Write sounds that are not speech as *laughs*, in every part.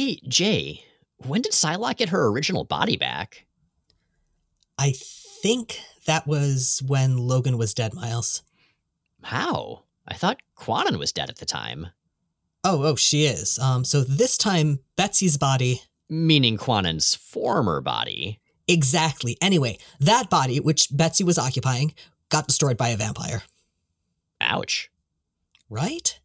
Hey, Jay, when did Psylocke get her original body back? I think that was when Logan was dead, Miles. How? I thought Kwannon was dead at the time. Oh, oh, she is. Um, so this time, Betsy's body. Meaning Kwannon's former body. Exactly. Anyway, that body, which Betsy was occupying, got destroyed by a vampire. Ouch. Right?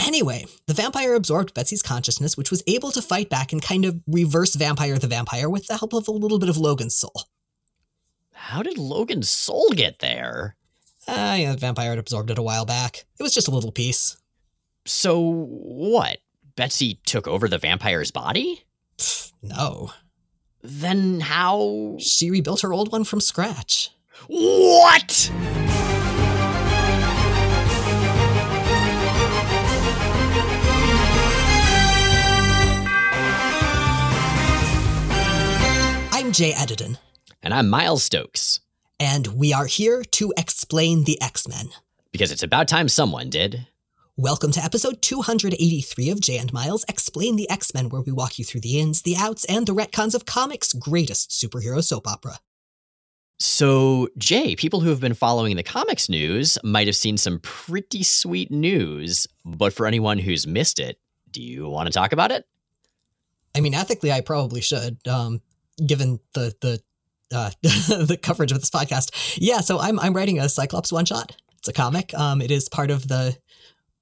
Anyway, the vampire absorbed Betsy's consciousness, which was able to fight back and kind of reverse vampire the vampire with the help of a little bit of Logan's soul. How did Logan's soul get there? Ah, uh, yeah, the vampire had absorbed it a while back. It was just a little piece. So, what? Betsy took over the vampire's body? No. Then how? She rebuilt her old one from scratch. What? Jay Edidin. And I'm Miles Stokes. And we are here to explain the X Men. Because it's about time someone did. Welcome to episode 283 of Jay and Miles Explain the X Men, where we walk you through the ins, the outs, and the retcons of comics' greatest superhero soap opera. So, Jay, people who have been following the comics news might have seen some pretty sweet news, but for anyone who's missed it, do you want to talk about it? I mean, ethically, I probably should, um, given the the uh, *laughs* the coverage of this podcast. Yeah, so I'm I'm writing a Cyclops one shot. It's a comic. Um, it is part of the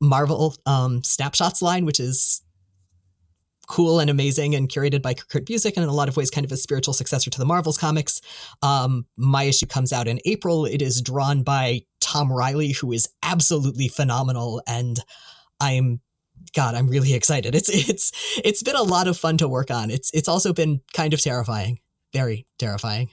Marvel um, Snapshots line, which is cool and amazing and curated by Kurt Busiek and in a lot of ways kind of a spiritual successor to the Marvels comics. Um, my issue comes out in April. It is drawn by Tom Reilly, who is absolutely phenomenal, and I'm God, I'm really excited. It's it's it's been a lot of fun to work on. It's it's also been kind of terrifying, very terrifying.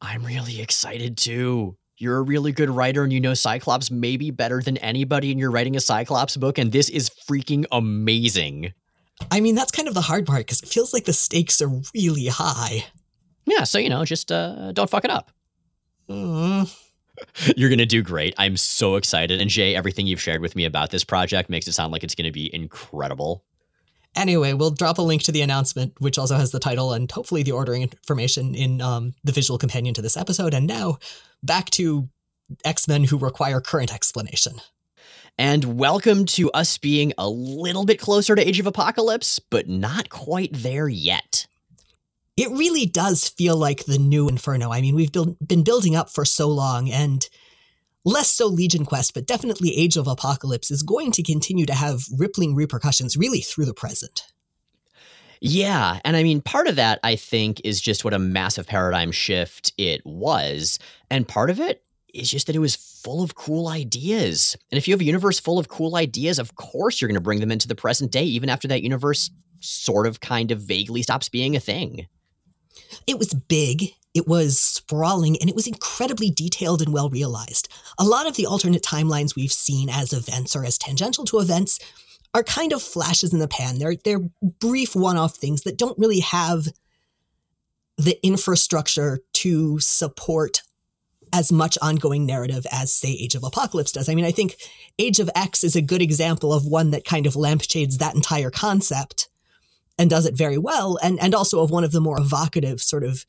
I'm really excited too you're a really good writer and you know Cyclops maybe better than anybody and you're writing a Cyclops book and this is freaking amazing. I mean, that's kind of the hard part because it feels like the stakes are really high. Yeah, so you know, just uh, don't fuck it up. Mm. You're gonna do great. I'm so excited. And Jay, everything you've shared with me about this project makes it sound like it's gonna be incredible. Anyway, we'll drop a link to the announcement, which also has the title and hopefully the ordering information in um, the visual companion to this episode. And now, back to X Men who require current explanation. And welcome to us being a little bit closer to Age of Apocalypse, but not quite there yet. It really does feel like the new Inferno. I mean, we've build, been building up for so long, and less so Legion Quest, but definitely Age of Apocalypse is going to continue to have rippling repercussions really through the present. Yeah. And I mean, part of that, I think, is just what a massive paradigm shift it was. And part of it is just that it was full of cool ideas. And if you have a universe full of cool ideas, of course you're going to bring them into the present day, even after that universe sort of kind of vaguely stops being a thing. It was big, it was sprawling, and it was incredibly detailed and well realized. A lot of the alternate timelines we've seen as events or as tangential to events are kind of flashes in the pan. They're they're brief one-off things that don't really have the infrastructure to support as much ongoing narrative as say Age of Apocalypse does. I mean, I think Age of X is a good example of one that kind of lampshades that entire concept and does it very well and and also of one of the more evocative sort of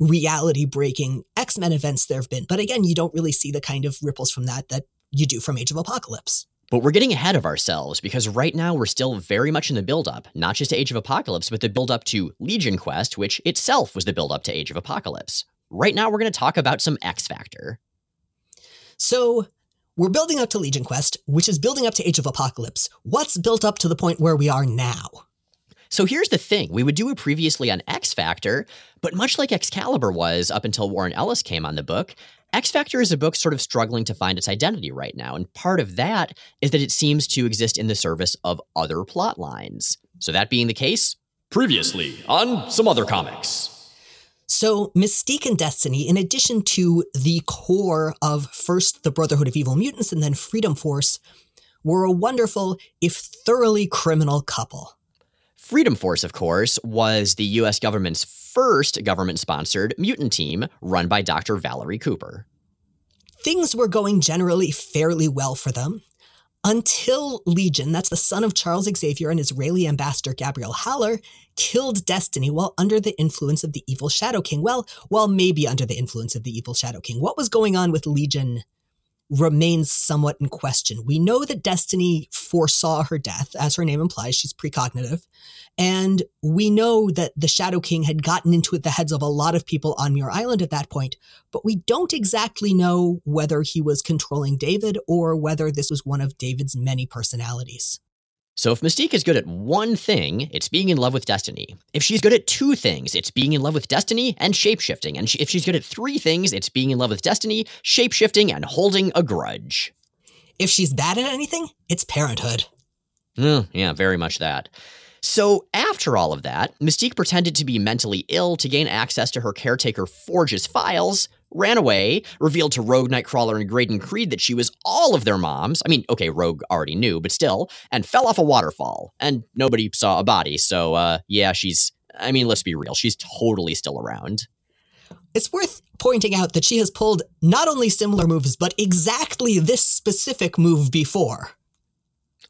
reality breaking X-Men events there have been. But again, you don't really see the kind of ripples from that that you do from Age of Apocalypse. But we're getting ahead of ourselves because right now we're still very much in the build-up, not just to Age of Apocalypse, but the build-up to Legion Quest, which itself was the build-up to Age of Apocalypse. Right now we're going to talk about some X Factor. So we're building up to Legion Quest, which is building up to Age of Apocalypse. What's built up to the point where we are now? So here's the thing we would do it previously on X Factor, but much like Excalibur was up until Warren Ellis came on the book, X Factor is a book sort of struggling to find its identity right now. And part of that is that it seems to exist in the service of other plot lines. So, that being the case, previously on some other comics. So, Mystique and Destiny, in addition to the core of first the Brotherhood of Evil Mutants and then Freedom Force, were a wonderful, if thoroughly criminal couple. Freedom Force, of course, was the US government's first government sponsored mutant team run by Dr. Valerie Cooper. Things were going generally fairly well for them until Legion, that's the son of Charles Xavier and Israeli ambassador Gabrielle Haller, killed Destiny while under the influence of the evil Shadow King. Well, well, maybe under the influence of the evil Shadow King. What was going on with Legion remains somewhat in question. We know that Destiny foresaw her death, as her name implies, she's precognitive. And we know that the Shadow King had gotten into the heads of a lot of people on Muir Island at that point, but we don't exactly know whether he was controlling David or whether this was one of David's many personalities. So if Mystique is good at one thing, it's being in love with Destiny. If she's good at two things, it's being in love with Destiny and shapeshifting. And if she's good at three things, it's being in love with Destiny, shapeshifting, and holding a grudge. If she's bad at anything, it's parenthood. Mm, yeah, very much that. So, after all of that, Mystique pretended to be mentally ill to gain access to her caretaker Forge's files, ran away, revealed to Rogue Nightcrawler and Graydon Creed that she was all of their moms. I mean, okay, Rogue already knew, but still, and fell off a waterfall. And nobody saw a body, so uh, yeah, she's. I mean, let's be real, she's totally still around. It's worth pointing out that she has pulled not only similar moves, but exactly this specific move before.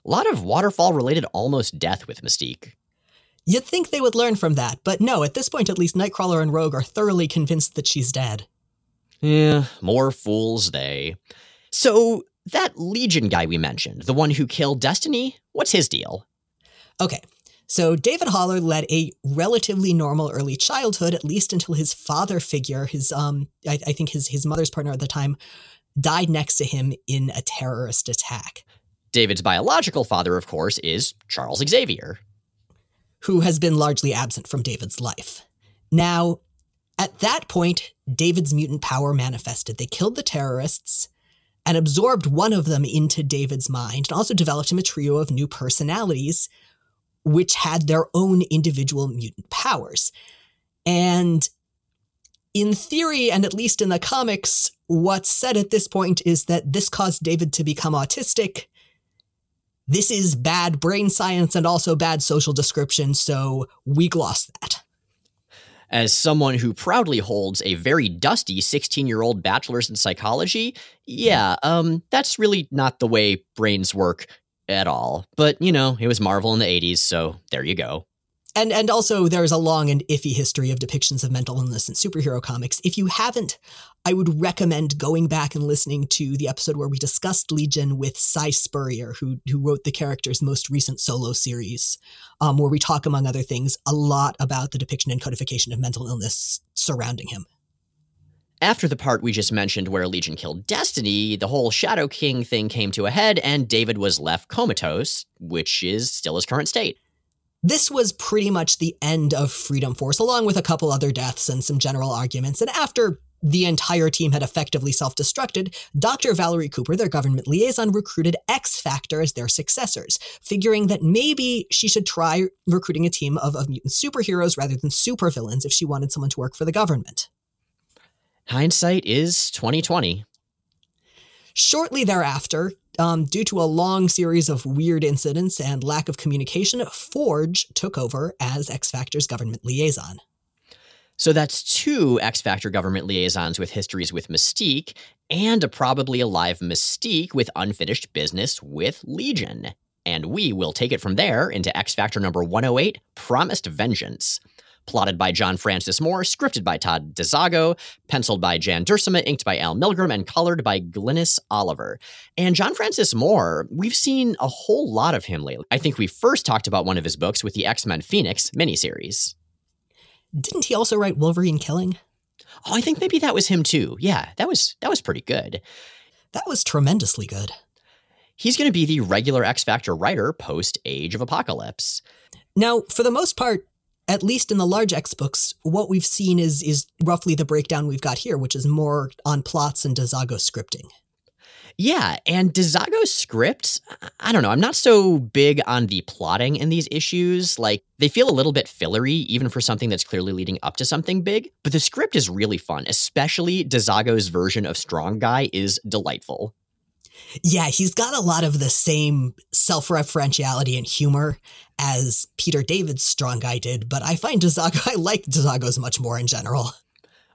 A lot of waterfall related almost death with Mystique. You'd think they would learn from that, but no, at this point at least Nightcrawler and Rogue are thoroughly convinced that she's dead. Yeah, more fools they. So, that Legion guy we mentioned, the one who killed Destiny, what's his deal? Okay, so David Haller led a relatively normal early childhood, at least until his father figure, his um, I, I think his his mother's partner at the time, died next to him in a terrorist attack. David's biological father, of course, is Charles Xavier, who has been largely absent from David's life. Now, at that point, David's mutant power manifested. They killed the terrorists and absorbed one of them into David's mind, and also developed him a trio of new personalities, which had their own individual mutant powers. And in theory, and at least in the comics, what's said at this point is that this caused David to become autistic, this is bad brain science and also bad social description, so we gloss that. As someone who proudly holds a very dusty 16 year old bachelor's in psychology, yeah, um, that's really not the way brains work at all. But, you know, it was Marvel in the 80s, so there you go and and also there's a long and iffy history of depictions of mental illness in superhero comics. If you haven't, I would recommend going back and listening to the episode where we discussed Legion with Si Spurrier, who who wrote the character's most recent solo series, um, where we talk, among other things, a lot about the depiction and codification of mental illness surrounding him. After the part we just mentioned where Legion killed Destiny, the whole Shadow King thing came to a head, and David was left comatose, which is still his current state. This was pretty much the end of Freedom Force, along with a couple other deaths and some general arguments. And after the entire team had effectively self destructed, Dr. Valerie Cooper, their government liaison, recruited X Factor as their successors, figuring that maybe she should try recruiting a team of, of mutant superheroes rather than supervillains if she wanted someone to work for the government. Hindsight is 2020. Shortly thereafter, um, due to a long series of weird incidents and lack of communication, Forge took over as X Factor's government liaison. So that's two X Factor government liaisons with histories with Mystique, and a probably alive Mystique with unfinished business with Legion. And we will take it from there into X Factor number 108 Promised Vengeance plotted by John Francis Moore, scripted by Todd DeZago, penciled by Jan Duursema, inked by Al Milgrom, and colored by Glynis Oliver. And John Francis Moore, we've seen a whole lot of him lately. I think we first talked about one of his books with the X Men Phoenix miniseries. Didn't he also write Wolverine Killing? Oh, I think maybe that was him too. Yeah, that was that was pretty good. That was tremendously good. He's going to be the regular X Factor writer post Age of Apocalypse. Now, for the most part, at least in the large X books, what we've seen is is roughly the breakdown we've got here, which is more on plots and DeZago scripting. Yeah, and DeZago's scripts, I don't know, I'm not so big on the plotting in these issues. Like, they feel a little bit fillery, even for something that's clearly leading up to something big. But the script is really fun, especially DeZago's version of Strong Guy is delightful. Yeah, he's got a lot of the same self referentiality and humor as Peter David's Strong Guy did, but I find DeZago, *laughs* I like DeZago's much more in general.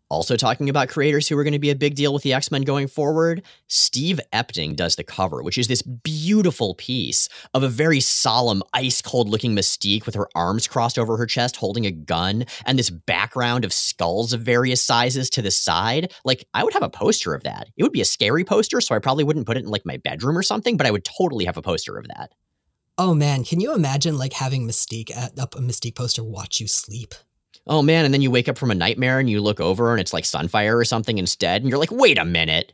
Also, talking about creators who are going to be a big deal with the X Men going forward, Steve Epting does the cover, which is this beautiful piece of a very solemn, ice cold looking Mystique with her arms crossed over her chest holding a gun and this background of skulls of various sizes to the side. Like, I would have a poster of that. It would be a scary poster, so I probably wouldn't put it in like my bedroom or something, but I would totally have a poster of that. Oh man, can you imagine like having Mystique up a Mystique poster watch you sleep? Oh man, and then you wake up from a nightmare and you look over and it's like Sunfire or something instead, and you're like, wait a minute.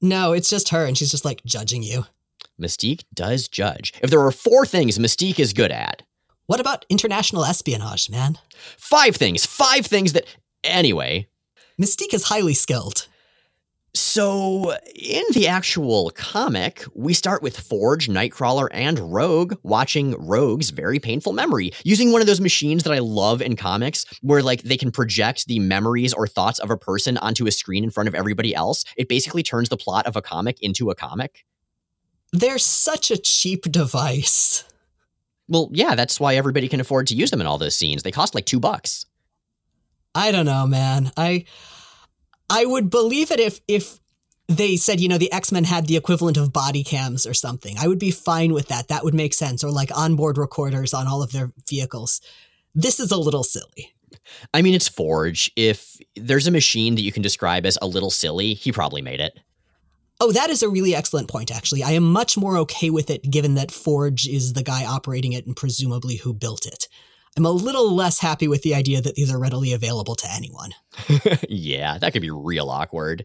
No, it's just her, and she's just like judging you. Mystique does judge. If there are four things Mystique is good at, What about international espionage, man? five things, five things that. Anyway, Mystique is highly skilled. So, in the actual comic, we start with Forge, Nightcrawler, and Rogue watching Rogue's very painful memory using one of those machines that I love in comics where like they can project the memories or thoughts of a person onto a screen in front of everybody else. It basically turns the plot of a comic into a comic. They're such a cheap device. Well, yeah, that's why everybody can afford to use them in all those scenes. They cost like 2 bucks. I don't know, man. I I would believe it if if they said, you know, the X-Men had the equivalent of body cams or something. I would be fine with that. That would make sense. Or like onboard recorders on all of their vehicles. This is a little silly. I mean, it's Forge. If there's a machine that you can describe as a little silly, he probably made it. Oh, that is a really excellent point, actually. I am much more okay with it given that Forge is the guy operating it and presumably who built it. I'm a little less happy with the idea that these are readily available to anyone. *laughs* yeah, that could be real awkward.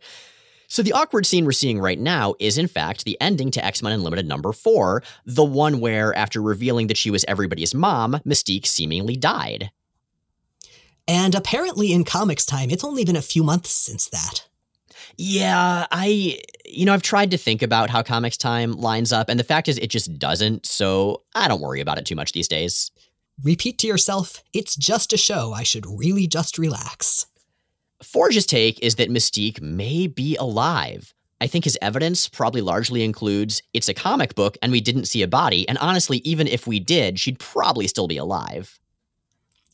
So, the awkward scene we're seeing right now is, in fact, the ending to X Men Unlimited number four, the one where, after revealing that she was everybody's mom, Mystique seemingly died. And apparently, in comics time, it's only been a few months since that. Yeah, I, you know, I've tried to think about how comics time lines up, and the fact is, it just doesn't, so I don't worry about it too much these days. Repeat to yourself, it's just a show. I should really just relax. Forge's take is that Mystique may be alive. I think his evidence probably largely includes it's a comic book and we didn't see a body, and honestly, even if we did, she'd probably still be alive.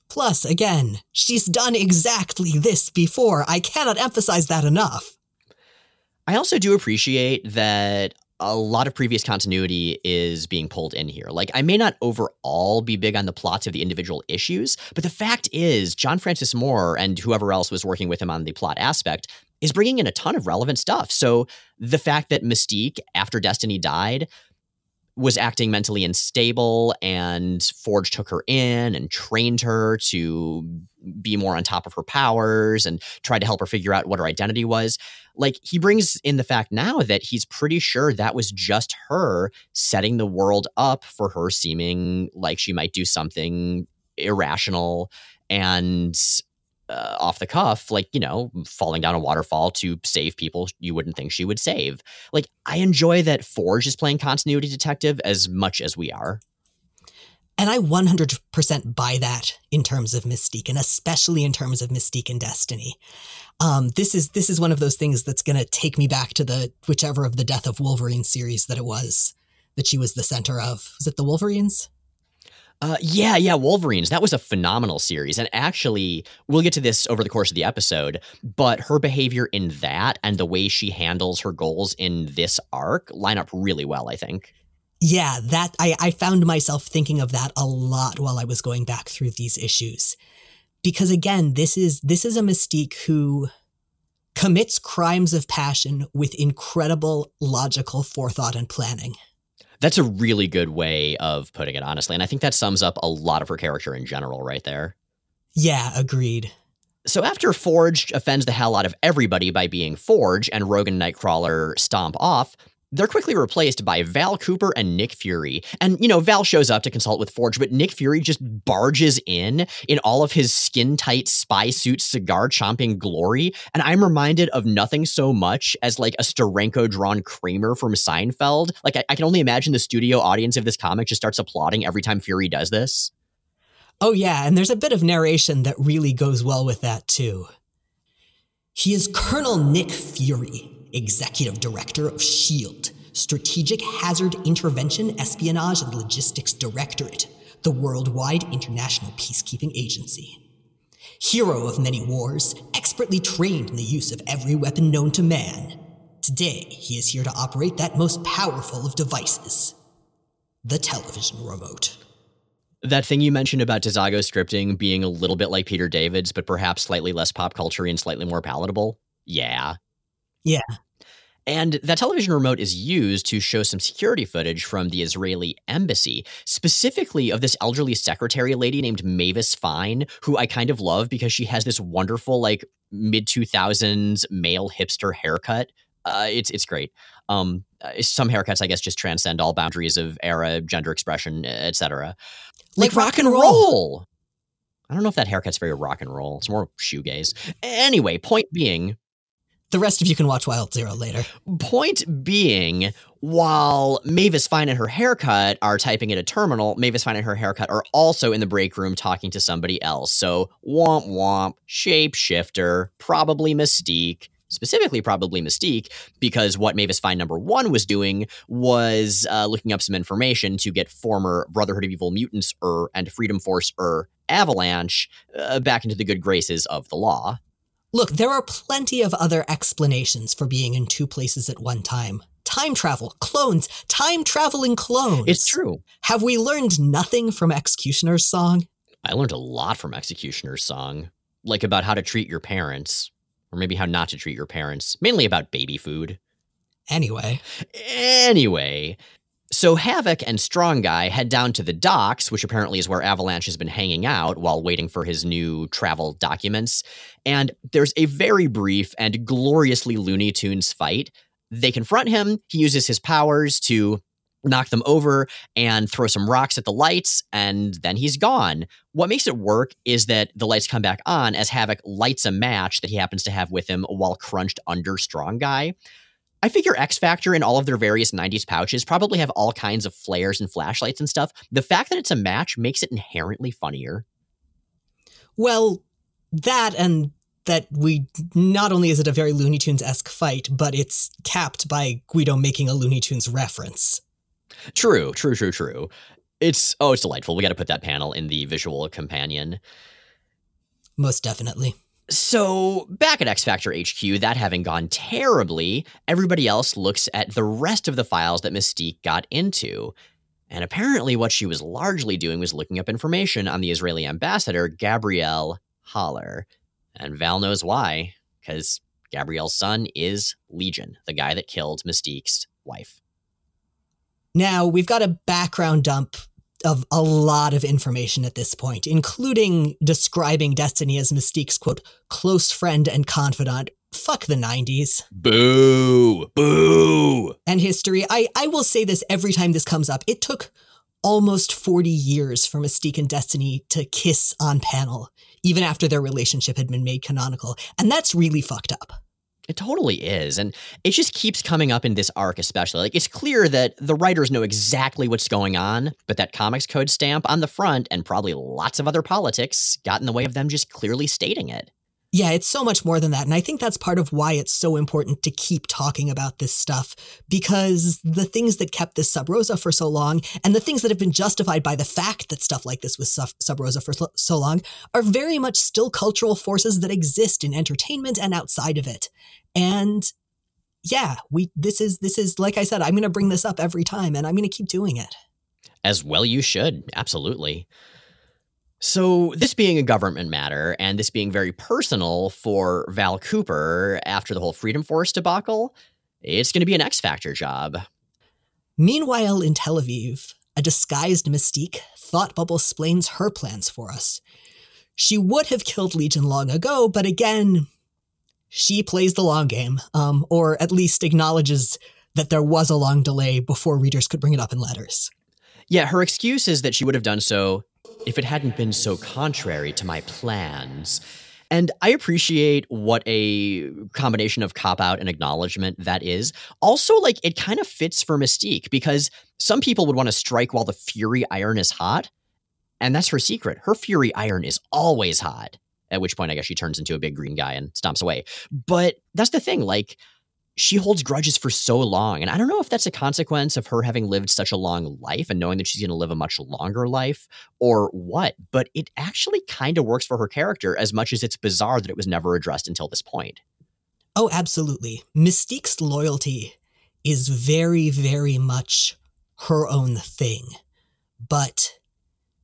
Plus, again, she's done exactly this before. I cannot emphasize that enough. I also do appreciate that a lot of previous continuity is being pulled in here. Like, I may not overall be big on the plots of the individual issues, but the fact is, John Francis Moore and whoever else was working with him on the plot aspect is bringing in a ton of relevant stuff. So, the fact that Mystique, after Destiny died, was acting mentally unstable and Forge took her in and trained her to be more on top of her powers and tried to help her figure out what her identity was. Like he brings in the fact now that he's pretty sure that was just her setting the world up for her seeming like she might do something irrational and uh, off the cuff, like, you know, falling down a waterfall to save people you wouldn't think she would save. Like, I enjoy that Forge is playing continuity detective as much as we are. And I 100% buy that in terms of Mystique, and especially in terms of Mystique and Destiny. Um, this is this is one of those things that's going to take me back to the whichever of the Death of Wolverine series that it was that she was the center of. Was it the Wolverines? Uh, yeah, yeah, Wolverines. That was a phenomenal series. And actually, we'll get to this over the course of the episode, but her behavior in that and the way she handles her goals in this arc line up really well, I think. Yeah, that I, I found myself thinking of that a lot while I was going back through these issues. Because again, this is this is a mystique who commits crimes of passion with incredible logical forethought and planning. That's a really good way of putting it, honestly. And I think that sums up a lot of her character in general, right there. Yeah, agreed. So after Forge offends the hell out of everybody by being Forge and Rogue and Nightcrawler stomp off, they're quickly replaced by Val Cooper and Nick Fury. And, you know, Val shows up to consult with Forge, but Nick Fury just barges in in all of his skin tight spy suit cigar chomping glory. And I'm reminded of nothing so much as like a Steranko drawn Kramer from Seinfeld. Like, I, I can only imagine the studio audience of this comic just starts applauding every time Fury does this. Oh, yeah, and there's a bit of narration that really goes well with that, too. He is Colonel Nick Fury, Executive Director of SHIELD, Strategic Hazard Intervention, Espionage, and Logistics Directorate, the worldwide international peacekeeping agency. Hero of many wars, expertly trained in the use of every weapon known to man. Today, he is here to operate that most powerful of devices the television remote. That thing you mentioned about DeZago scripting being a little bit like Peter David's, but perhaps slightly less pop culture and slightly more palatable. Yeah. Yeah. And that television remote is used to show some security footage from the Israeli embassy, specifically of this elderly secretary lady named Mavis Fine, who I kind of love because she has this wonderful, like, mid 2000s male hipster haircut. Uh, it's it's great. Um, uh, some haircuts, I guess, just transcend all boundaries of era, gender expression, etc. Like, rock, and roll. I don't know if that haircut's very rock and roll. It's more shoegaze. Anyway, point being, The rest of you can watch Wild Zero later. Point being, while Mavis Fine and her haircut are typing at a terminal, Mavis Fine and her haircut are also in the break room talking to somebody else. So, womp womp, shapeshifter, probably Mystique. Specifically, probably Mystique, because what Mavis Fine number one was doing was uh, looking up some information to get former Brotherhood of Evil Mutants er, and Freedom Force er, Avalanche uh, back into the good graces of the law. Look, there are plenty of other explanations for being in two places at one time. Time travel, clones, time traveling clones. It's true. Have we learned nothing from X-Cutioner's song? I learned a lot from X-Cutioner's song, like about how to treat your parents, or maybe how not to treat your parents, mainly about baby food. Anyway, Anyway, so Havok and Strong Guy head down to the docks, which apparently is where Avalanche has been hanging out while waiting for his new travel documents. And there's a very brief and gloriously Looney Tunes fight. They confront him. He uses his powers to knock them over and throw some rocks at the lights, and then he's gone. What makes it work is that the lights come back on as Havok lights a match that he happens to have with him while crunched under Strong Guy. I figure X Factor and all of their various 90s pouches probably have all kinds of flares and flashlights and stuff. The fact that it's a match makes it inherently funnier. well, that and that we not only is it a very Looney Tunes esque fight, but it's capped by Guido making a Looney Tunes reference. True, true, true, true. It's oh, it's delightful. We got to put that panel in the visual companion. Most definitely. So, back at X Factor HQ, that having gone terribly, everybody else looks at the rest of the files that Mystique got into. And apparently, what she was largely doing was looking up information on the Israeli ambassador, Gabrielle Haller. And Val knows why, because Gabrielle's son is Legion, the guy that killed Mystique's wife. Now, we've got a background dump of a lot of information at this point, including describing Destiny as Mystique's quote, close friend and confidant. Fuck the 90s. Boo! Boo! And history. I, I will say this every time this comes up. It took almost 40 years for Mystique and Destiny to kiss on panel, even after their relationship had been made canonical. And that's really fucked up. It totally is. And it just keeps coming up in this arc, especially. Like, it's clear that the writers know exactly what's going on, but that Comics Code stamp on the front and probably lots of other politics got in the way of them just clearly stating it. Yeah, it's so much more than that. And I think that's part of why it's so important to keep talking about this stuff because the things that kept this sub rosa for so long and the things that have been justified by the fact that stuff like this was sub- rosa for so long are very much still cultural forces that exist in entertainment and outside of it. And yeah, we this is this is like I said, I'm going to bring this up every time and I'm going to keep doing it. As well, you should. Absolutely. So, this being a government matter and this being very personal for Val Cooper after the whole Freedom Force debacle, it's going to be an X Factor job. Meanwhile, in Tel Aviv, a disguised Mystique, Thought Bubble explains her plans for us. She would have killed Legion long ago, but again, she plays the long game, um, or at least acknowledges that there was a long delay before readers could bring it up in letters. Yeah, her excuse is that she would have done so if it hadn't been so contrary to my plans. And I appreciate what a combination of cop out and acknowledgement that is. Also, like, it kind of fits for Mystique because some people would want to strike while the Fury iron is hot. And that's her secret. Her Fury iron is always hot. At which point, I guess she turns into a big green guy and stomps away. But that's the thing. Like, she holds grudges for so long. And I don't know if that's a consequence of her having lived such a long life and knowing that she's going to live a much longer life or what, but it actually kind of works for her character as much as it's bizarre that it was never addressed until this point. Oh, absolutely. Mystique's loyalty is very, very much her own thing. But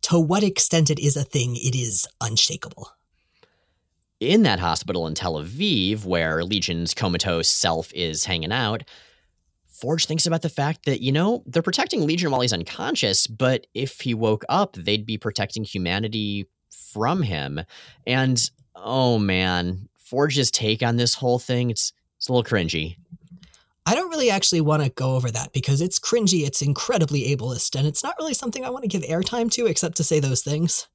to what extent it is a thing, it is unshakable in that hospital in Tel Aviv, where Legion's comatose self is hanging out, Forge thinks about the fact that, you know, they're protecting Legion while he's unconscious, but if he woke up, they'd be protecting humanity from him. And oh man, Forge's take on this whole thing, it's it's a little cringy. I don't really actually want to go over that because it's cringy, it's incredibly ableist, and it's not really something I want to give airtime to except to say those things.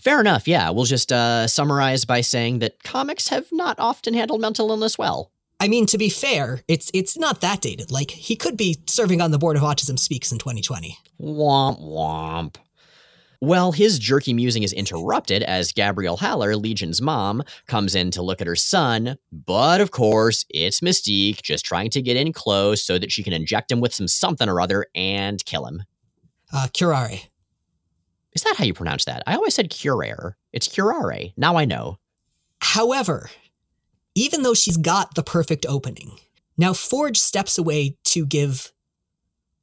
Fair enough. Yeah, we'll just uh, summarize by saying that comics have not often handled mental illness well. I mean, to be fair, it's it's not that dated. Like he could be serving on the board of Autism Speaks in 2020. Womp womp. Well, his jerky musing is interrupted as Gabrielle Haller, Legion's mom, comes in to look at her son. But of course, it's Mystique just trying to get in close so that she can inject him with some something or other and kill him. Uh, Curare. Is that how you pronounce that? I always said curare. It's curare. Now I know. However, even though she's got the perfect opening, now Forge steps away to give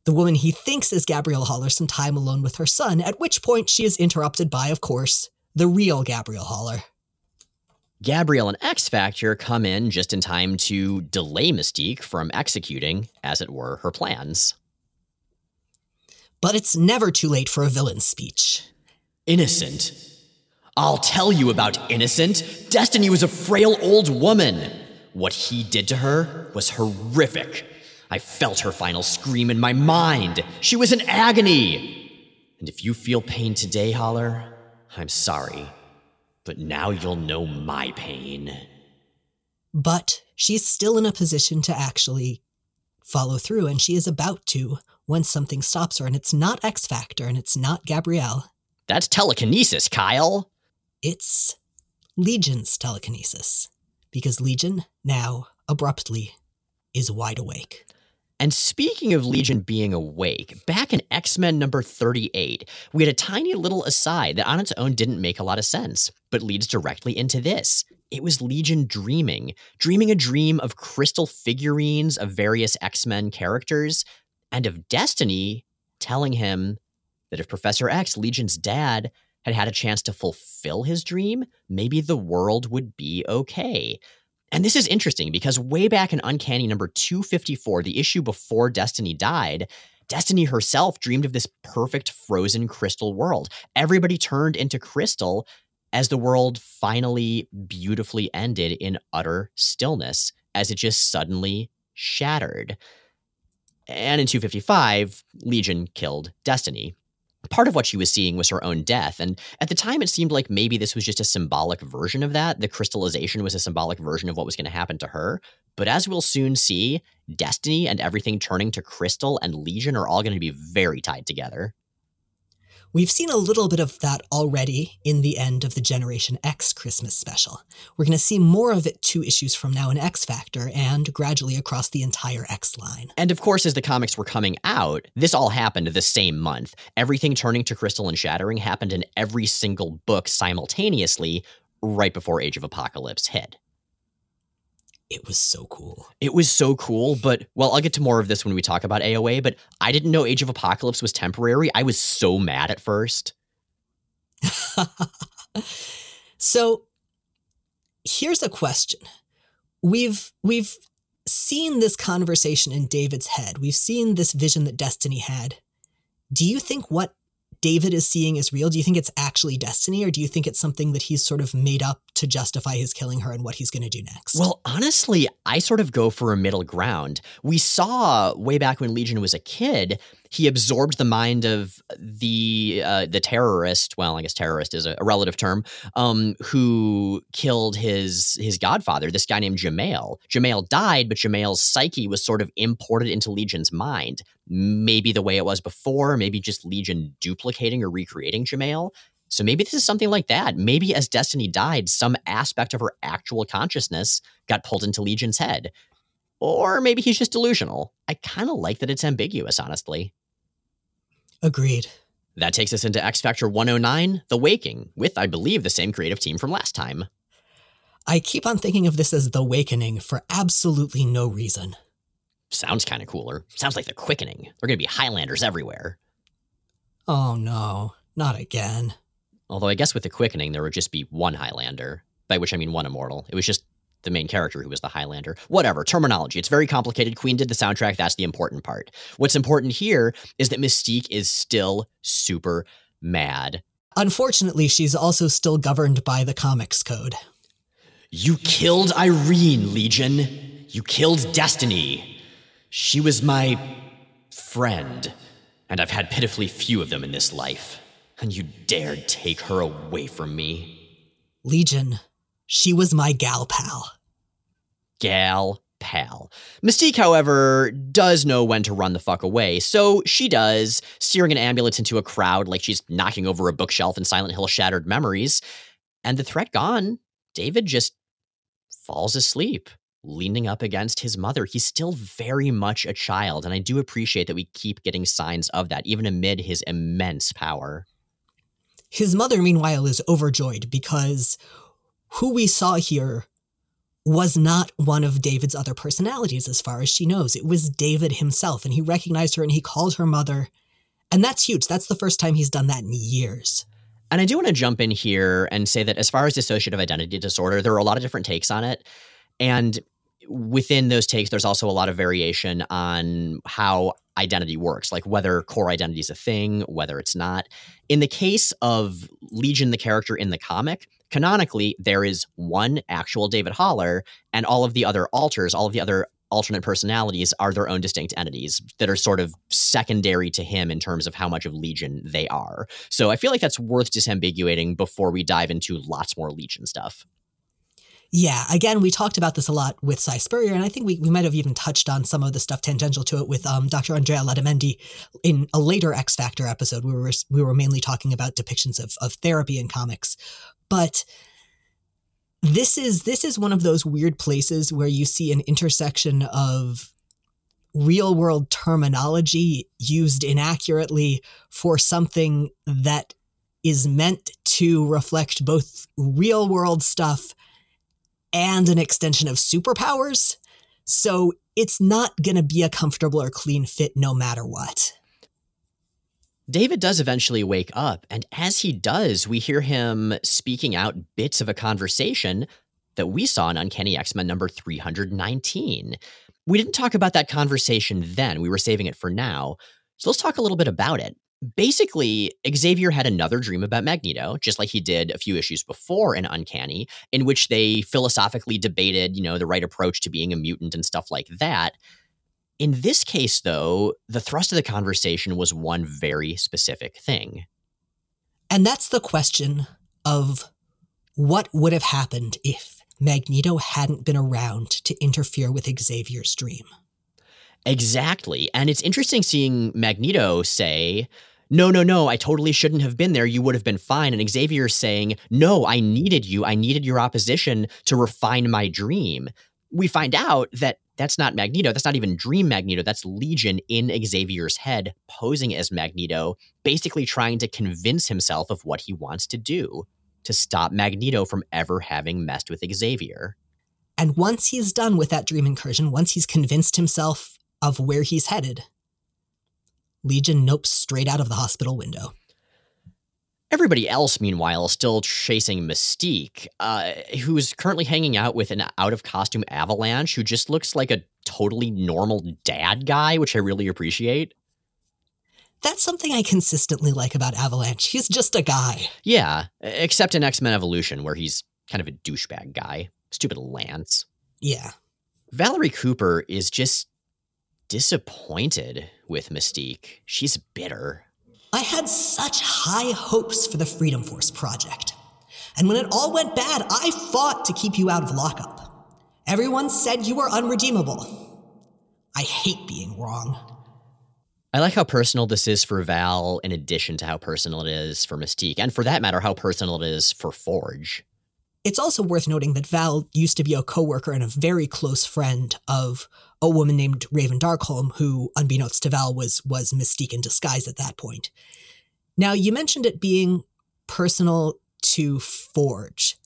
the woman he thinks is Gabrielle Haller some time alone with her son, at which point she is interrupted by, of course, the real Gabrielle Haller. Gabrielle and X Factor come in just in time to delay Mystique from executing, as it were, her plans. But it's never too late for a villain's speech. Innocent. I'll tell you about Innocent. Destiny was a frail old woman. What he did to her was horrific. I felt her final scream in my mind. She was in agony. And if you feel pain today, Haller, I'm sorry. But now you'll know my pain. But she's still in a position to actually follow through, and she is about to when something stops her, and it's not X Factor and it's not Gabrielle. That's telekinesis, Kyle. It's Legion's telekinesis, because Legion now, abruptly, is wide awake. And speaking of Legion being awake, back in X Men number 38, we had a tiny little aside that on its own didn't make a lot of sense, but leads directly into this. It was Legion dreaming, dreaming a dream of crystal figurines of various X Men characters and of Destiny telling him that if Professor X, Legion's dad, had had a chance to fulfill his dream, maybe the world would be okay. And this is interesting because way back in Uncanny number 254, the issue before Destiny died, Destiny herself dreamed of this perfect frozen crystal world. Everybody turned into crystal as the world finally beautifully ended in utter stillness, as it just suddenly shattered. And in 255, Legion killed Destiny. Part of what she was seeing was her own death. And at the time, it seemed like maybe this was just a symbolic version of that. The crystallization was a symbolic version of what was going to happen to her. But as we'll soon see, Destiny and everything turning to Crystal and Legion are all going to be very tied together. We've seen a little bit of that already in the end of the Generation X Christmas special. We're going to see more of it two issues from now in X Factor and gradually across the entire X line. And of course, as the comics were coming out, this all happened the same month. Everything turning to crystal and shattering happened in every single book simultaneously right before Age of Apocalypse hit it was so cool. It was so cool, but well, I'll get to more of this when we talk about AOA, but I didn't know Age of Apocalypse was temporary. I was so mad at first. *laughs* so here's a question. We've we've seen this conversation in David's head. We've seen this vision that Destiny had. Do you think what David is seeing is real? Do you think it's actually destiny, or do you think it's something that he's sort of made up to justify his killing her and what he's going to do next? Well, honestly, I sort of go for a middle ground. We saw way back when Legion was a kid he absorbed the mind of the uh, the terrorist. Well, I guess terrorist is a, a relative term. Um, who killed his his godfather? This guy named Jamail. Jamail died, but Jamail's psyche was sort of imported into Legion's mind. Maybe the way it was before. Maybe just Legion duplicating or recreating Jamail. So maybe this is something like that. Maybe as Destiny died, some aspect of her actual consciousness got pulled into Legion's head. Or maybe he's just delusional. I kind of like that it's ambiguous, honestly. Agreed. That takes us into X Factor 109, The Waking, with, I believe, the same creative team from last time. I keep on thinking of this as The Wakening for absolutely no reason. Sounds kind of cooler. Sounds like The Quickening. There are going to be Highlanders everywhere. Oh no, not again. Although I guess with The Quickening, there would just be one Highlander, by which I mean one immortal. It was just the main character who was the Highlander. Whatever, terminology. It's very complicated. Queen did the soundtrack. That's the important part. What's important here is that Mystique is still super mad. Unfortunately, she's also still governed by the comics code. You killed Irene, Legion. You killed Destiny. She was my friend, and I've had pitifully few of them in this life. And you dared take her away from me. Legion, she was my gal pal. Gal pal. Mystique, however, does know when to run the fuck away, so she does, steering an ambulance into a crowd like she's knocking over a bookshelf in Silent Hill Shattered Memories. And the threat gone, David just falls asleep, leaning up against his mother. He's still very much a child, and I do appreciate that we keep getting signs of that, even amid his immense power. His mother, meanwhile, is overjoyed because who we saw here was not one of David's other personalities, as far as she knows. It was David himself, and he recognized her and he called her mother. And that's huge. That's the first time he's done that in years. And I do want to jump in here and say that as far as dissociative identity disorder, there are a lot of different takes on it. And within those takes, there's also a lot of variation on how identity works, like whether core identity is a thing, whether it's not. In the case of Legion, the character in the comic, canonically, there is one actual David Haller, and all of the other alters, all of the other alternate personalities are their own distinct entities that are sort of secondary to him in terms of how much of Legion they are. So I feel like that's worth disambiguating before we dive into lots more Legion stuff. Yeah, again, we talked about this a lot with Si Spurrier, and I think we, we might have even touched on some of the stuff tangential to it with um, Dr. Andrea Letamendi in a later X Factor episode. We were we were mainly talking about depictions of, of therapy in comics, but this is this is one of those weird places where you see an intersection of real world terminology used inaccurately for something that is meant to reflect both real world stuff and an extension of superpowers. So it's not going to be a comfortable or clean fit no matter what. David does eventually wake up, and as he does, we hear him speaking out bits of a conversation that we saw in Uncanny X Men number 319. We didn't talk about that conversation then, we were saving it for now. So let's talk a little bit about it basically, Xavier had another dream about Magneto, just like he did a few issues before in Uncanny, in which they philosophically debated, you know, the right approach to being a mutant and stuff like that. In this case, though, the thrust of the conversation was one very specific thing. And that's the question of what would have happened if Magneto hadn't been around to interfere with Xavier's dream. Exactly. And it's interesting seeing Magneto say, no, no, no, I totally shouldn't have been there. You would have been fine. And Xavier is saying, no, I needed you. I needed your opposition to refine my dream. We find out that that's not Magneto. That's not even Dream Magneto. That's Legion in Xavier's head, posing as Magneto, basically trying to convince himself of what he wants to do to stop Magneto from ever having messed with Xavier. And once he's done with that dream incursion, once he's convinced himself of where he's headed, Legion nopes straight out of the hospital window. Everybody else, meanwhile, is still chasing Mystique, uh, who's currently hanging out with an out of costume Avalanche who just looks like a totally normal dad guy, which I really appreciate. That's something I consistently like about Avalanche. He's just a guy. Yeah, except in X Men Evolution, where he's kind of a douchebag guy. Stupid Lance. Yeah. Valerie Cooper is just disappointed with Mystique. She's bitter. I had such high hopes for the Freedom Force project. And when it all went bad, I fought to keep you out of lockup. Everyone said you were unredeemable. I hate being wrong. I like how personal this is for Val, in addition to how personal it is for Mystique, and for that matter, how personal it is for Forge. It's also worth noting that Val used to be a coworker and a very close friend of a woman named Raven Darkholme, who, unbeknownst to Val, was was Mystique in disguise at that point. Now, you mentioned it being personal to Forge.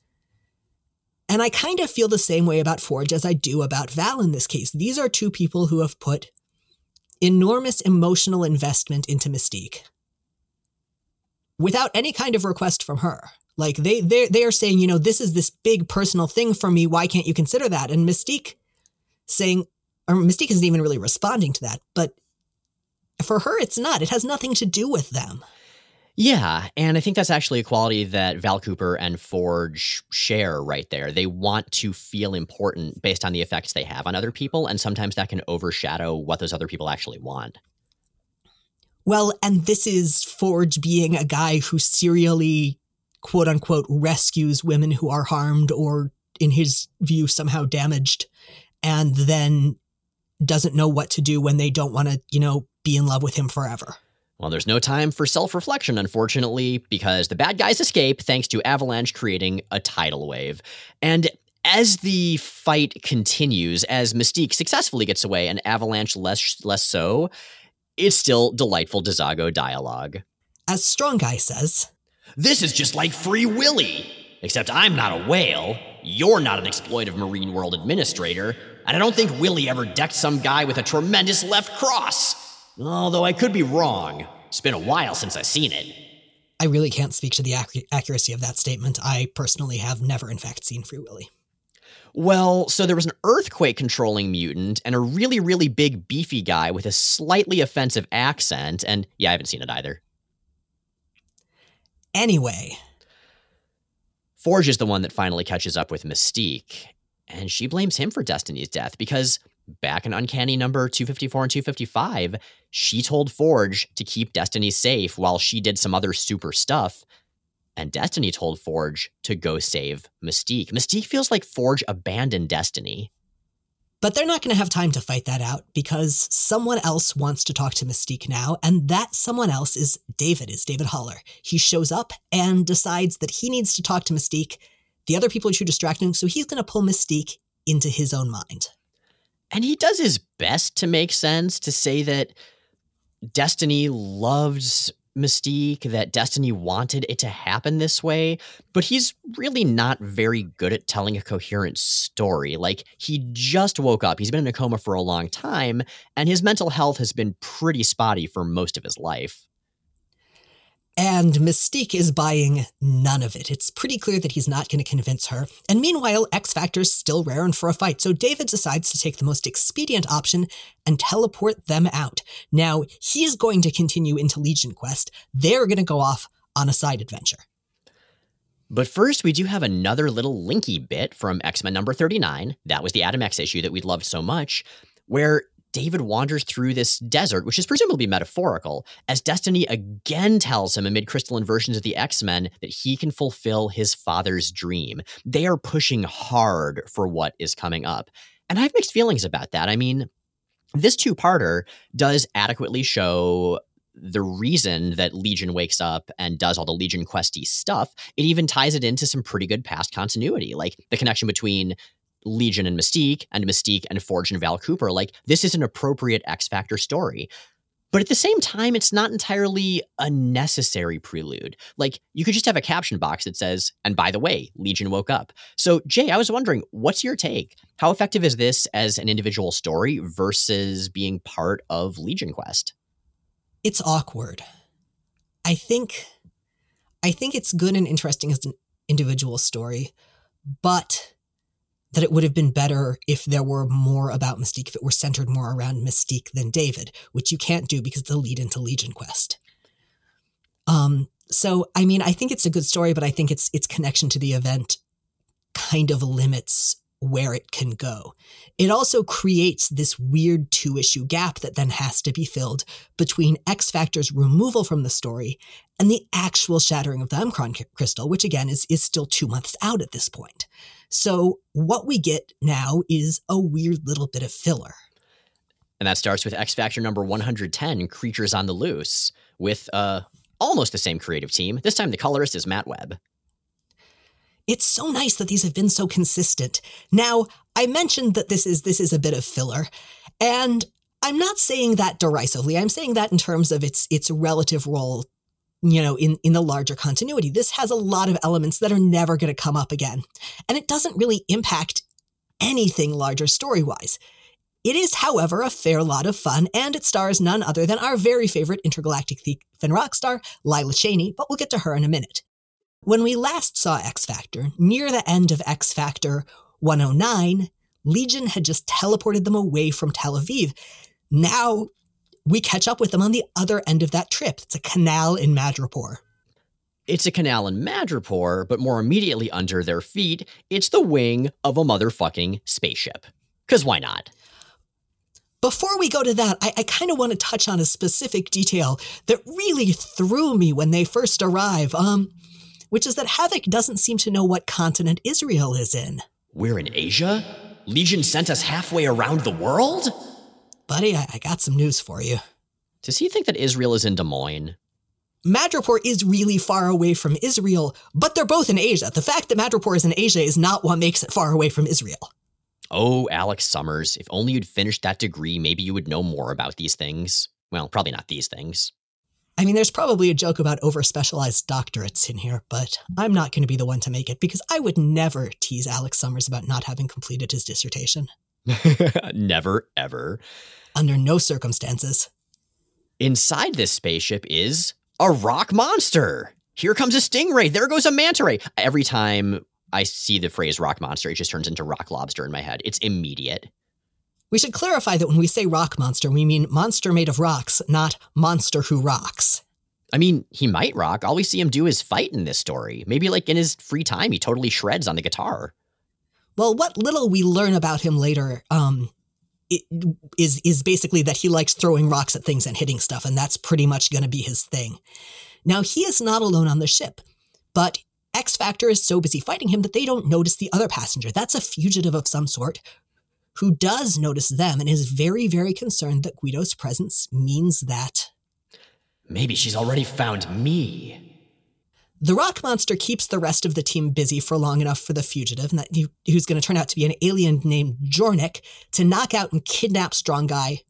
And I kind of feel the same way about Forge as I do about Val in this case. These are two people who have put enormous emotional investment into Mystique without any kind of request from her. Like they they they are saying, you know, this is this big personal thing for me. Why can't you consider that? And Mystique saying, or Mystique isn't even really responding to that, but for her, it's not. It has nothing to do with them. Yeah, and I think that's actually a quality that Val Cooper and Forge share right there. They want to feel important based on the effects they have on other people, and sometimes that can overshadow what those other people actually want. Well, and this is Forge being a guy who serially, quote unquote, rescues women who are harmed or, in his view, somehow damaged, and then doesn't know what to do when they don't want to, you know, be in love with him forever. Well, there's no time for self reflection, unfortunately, because the bad guys escape thanks to Avalanche creating a tidal wave. And as the fight continues, as Mystique successfully gets away and Avalanche less, less so, it's still delightful DeZago dialogue. As Strong Guy says, This is just like Free Willy, except I'm not a whale, you're not an exploitive Marine World administrator, and I don't think Willy ever decked some guy with a tremendous left cross. Although I could be wrong. It's been a while since I've seen it. I really can't speak to the ac- accuracy of that statement. I personally have never, in fact, seen Free Willy. Well, so there was an earthquake controlling mutant and a really, really big, beefy guy with a slightly offensive accent. And yeah, I haven't seen it either. Anyway, Forge is the one that finally catches up with Mystique, and she blames him for Destiny's death because back in Uncanny number 254 and 255, she told Forge to keep Destiny safe while she did some other super stuff. And Destiny told Forge to go save Mystique. Mystique feels like Forge abandoned Destiny. But they're not going to have time to fight that out because someone else wants to talk to Mystique now, and that someone else is David, is David Haller. He shows up and decides that he needs to talk to Mystique. The other people are too distracting, so he's going to pull Mystique into his own mind. And he does his best to make sense to say that Destiny loves Mystique, that Destiny wanted it to happen this way, but he's really not very good at telling a coherent story. Like, he just woke up, he's been in a coma for a long time, and his mental health has been pretty spotty for most of his life. And Mystique is buying none of it. It's pretty clear that he's not going to convince her. And meanwhile, X Factor's still raring for a fight, so David decides to take the most expedient option and teleport them out. Now, he's going to continue into Legion Quest. They're going to go off on a side adventure. But first, we do have another little linky bit from X Men number 39. That was the Adam X issue that we loved so much, where David wanders through this desert, which is presumably metaphorical, as Destiny again tells him amid crystalline versions of the X Men that he can fulfill his father's dream. They are pushing hard for what is coming up. And I have mixed feelings about that. I mean, this two parter does adequately show the reason that Legion wakes up and does all the Legion questy stuff, it even ties it into some pretty good past continuity, like the connection between Legion and Mystique, and Mystique and Forge and Val Cooper. Like, this is an appropriate X Factor story. But at the same time, it's not entirely a necessary prelude. Like, you could just have a caption box that says, and by the way, Legion woke up. So, Jay, I was wondering, what's your take? How effective is this as an individual story versus being part of Legion Quest? It's awkward. I think I think it's good and interesting as an individual story, but that it would have been better if there were more about Mystique, if it were centered more around Mystique than David, which you can't do because the lead into Legion Quest. Um, so I mean, I think it's a good story, but I think its its connection to the event kind of limits where it can go. It also creates this weird two issue gap that then has to be filled between X Factor's removal from the story and the actual shattering of the M'Kraan crystal, which again is, is still two months out at this point. So what we get now is a weird little bit of filler. And that starts with X Factor number 110, Creatures on the Loose, with uh, almost the same creative team. This time the colorist is Matt Webb. It's so nice that these have been so consistent. Now, I mentioned that this is this is a bit of filler, and I'm not saying that derisively. I'm saying that in terms of its its relative role, you know, in in the larger continuity. This has a lot of elements that are never going to come up again, and it doesn't really impact anything larger story-wise. It is, however, a fair lot of fun, and it stars none other than our very favorite intergalactic thief and rock star, Lila Cheney, but we'll get to her in a minute. When we last saw X Factor, near the end of X Factor 109, Legion had just teleported them away from Tel Aviv. Now we catch up with them on the other end of that trip. It's a canal in Madripoor. It's a canal in Madripoor, but more immediately under their feet, it's the wing of a motherfucking spaceship. Because why not? Before we go to that, I, I kind of want to touch on a specific detail that really threw me when they first arrive, um, which is that Havok doesn't seem to know what continent Israel is in. We're in Asia? Legion sent us halfway around the world? Buddy, I, I got some news for you. Does he think that Israel is in Des Moines? Madripoor is really far away from Israel, but they're both in Asia. The fact that Madripoor is in Asia is not what makes it far away from Israel. Oh, Alex Summers, if only you'd finished that degree, maybe you would know more about these things. Well, probably not these things. I mean, there's probably a joke about over specialized doctorates in here, but I'm not going to be the one to make it because I would never tease Alex Summers about not having completed his dissertation. *laughs* Never, ever. Under no circumstances. Inside this spaceship is a rock monster. Here comes a stingray. There goes a manta ray. Every time I see the phrase rock monster, it just turns into rock lobster in my head. It's immediate. We should clarify that when we say rock monster, we mean monster made of rocks, not monster who rocks. I mean, he might rock. All we see him do is fight in this story. Maybe, like, in his free time, he totally shreds on the guitar. Well, what little we learn about him later um, is is basically that he likes throwing rocks at things and hitting stuff, and that's pretty much going to be his thing. Now, he is not alone on the ship, but X Factor is so busy fighting him that they don't notice the other passenger. That's a fugitive of some sort who does notice them and is very, very concerned that Guido's presence means that. Maybe she's already found me. The rock monster keeps the rest of the team busy for long enough for the fugitive, and that who's going to turn out to be an alien named Jornick, to knock out and kidnap Strong Guy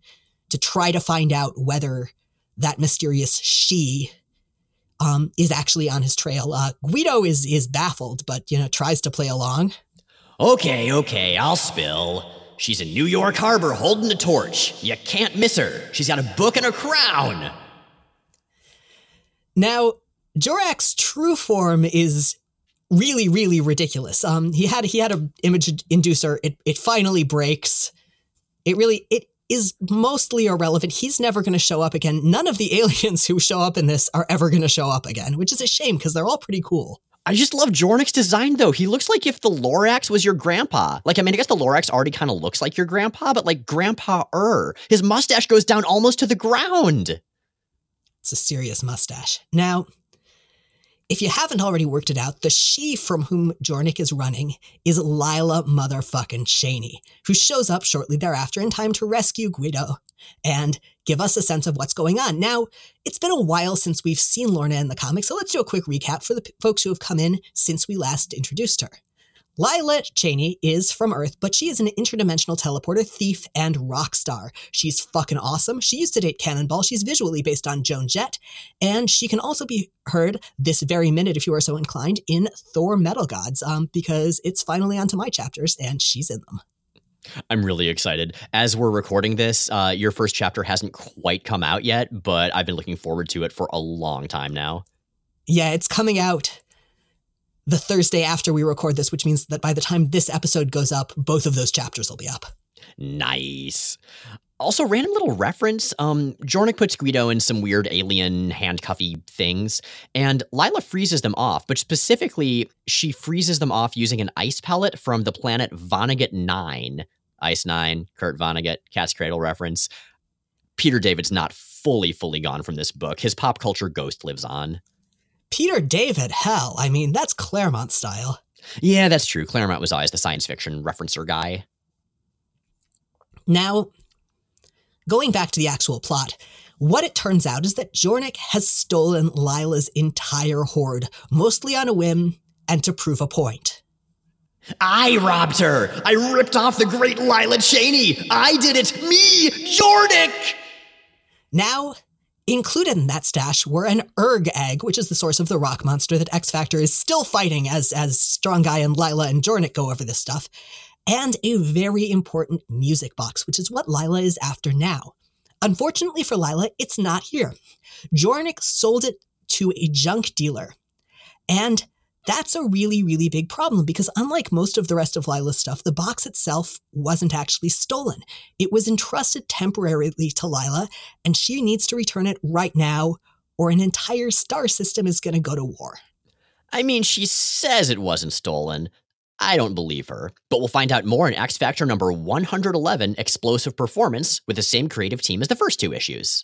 to try to find out whether that mysterious she um, is actually on his trail. Uh, Guido is is baffled, but you know tries to play along. Okay, okay, I'll spill. She's in New York Harbor holding a torch. You can't miss her. She's got a book and a crown. Now, Jorak's true form is really, really ridiculous. Um, he had he had a image inducer. It it finally breaks. It really it is mostly irrelevant. He's never going to show up again. None of the *laughs* aliens who show up in this are ever going to show up again, which is a shame because they're all pretty cool. I just love Jornick's design though. He looks like if the Lorax was your grandpa. Like, I mean, I guess the Lorax already kind of looks like your grandpa, but like grandpa er. His mustache goes down almost to the ground. It's a serious mustache. Now, if you haven't already worked it out, the she from whom Jornick is running is Lila motherfucking Cheney, who shows up shortly thereafter in time to rescue Guido and give us a sense of what's going on. Now, it's been a while since we've seen Lorna in the comics, so let's do a quick recap for the p- folks who have come in since we last introduced her. Lila Cheney is from Earth, but she is an interdimensional teleporter, thief, and rock star. She's fucking awesome. She used to date Cannonball. She's visually based on Joan Jett, and she can also be heard this very minute, if you are so inclined, in Thor Metal Gods, um, because it's finally onto my chapters, and she's in them. I'm really excited. As we're recording this, uh, your first chapter hasn't quite come out yet, but I've been looking forward to it for a long time now. Yeah, it's coming out the Thursday after we record this, which means that by the time this episode goes up, both of those chapters will be up. Nice. Also, random little reference. Um, Jornick puts Guido in some weird alien handcuffy things, and Lila freezes them off. But specifically, she freezes them off using an ice pellet from the planet Vonnegut Nine. Ice Nine, Kurt Vonnegut, Cat's Cradle reference. Peter David's not fully, fully gone from this book. His pop culture ghost lives on. Peter David, hell, I mean, that's Claremont style. Yeah, that's true. Claremont was always the science fiction referencer guy. Now, going back to the actual plot, what it turns out is that Jornick has stolen Lila's entire hoard, mostly on a whim, and to prove a point. I robbed her. I ripped off the great Lila Cheney. I did it. Me, Jornick. Now, included in that stash were an Erg egg, which is the source of the rock monster that X Factor is still fighting as as Strong Guy and Lila and Jornick go over this stuff, and a very important music box, which is what Lila is after now. Unfortunately for Lila, it's not here. Jornick sold it to a junk dealer. And that's a really, really big problem because unlike most of the rest of Lila's stuff, the box itself wasn't actually stolen. It was entrusted temporarily to Lila, and she needs to return it right now, or an entire star system is going to go to war. I mean, she says it wasn't stolen. I don't believe her, but we'll find out more in X Factor number 111 Explosive Performance with the same creative team as the first two issues.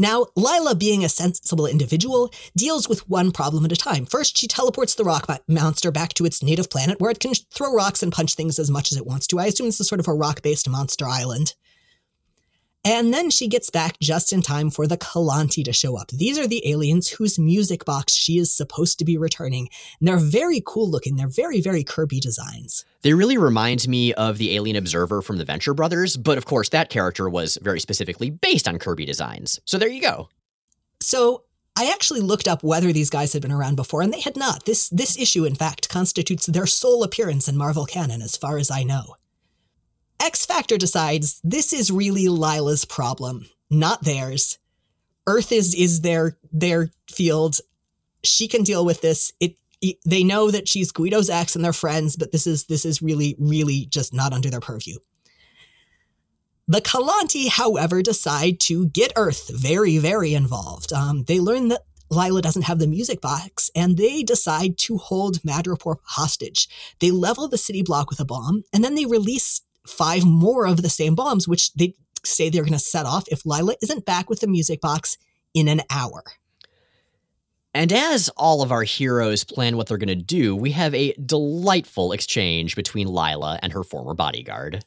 Now, Lila, being a sensible individual, deals with one problem at a time. First, she teleports the rock monster back to its native planet where it can throw rocks and punch things as much as it wants to. I assume this is sort of a rock based monster island. And then she gets back just in time for the K'Lanti to show up. These are the aliens whose music box she is supposed to be returning. And they're very cool looking. They're very, very Kirby designs. They really remind me of the Alien Observer from the Venture Brothers, but of course, that character was very specifically based on Kirby designs. So there you go. So I actually looked up whether these guys had been around before, and they had not. This this issue, in fact, constitutes their sole appearance in Marvel canon, as far as I know. X Factor decides this is really Lila's problem, not theirs. Earth is is their their field. She can deal with this. It, it they know that she's Guido's ex and they're friends, but this is this is really really just not under their purview. The K'Lanti, however, decide to get Earth very, very involved. Um, they learn that Lila doesn't have the music box, and they decide to hold Madripoor hostage. They level the city block with a bomb, and then they release five more of the same bombs, which they say they're going to set off if Lila isn't back with the music box in an hour. And as all of our heroes plan what they're going to do, we have a delightful exchange between Lila and her former bodyguard.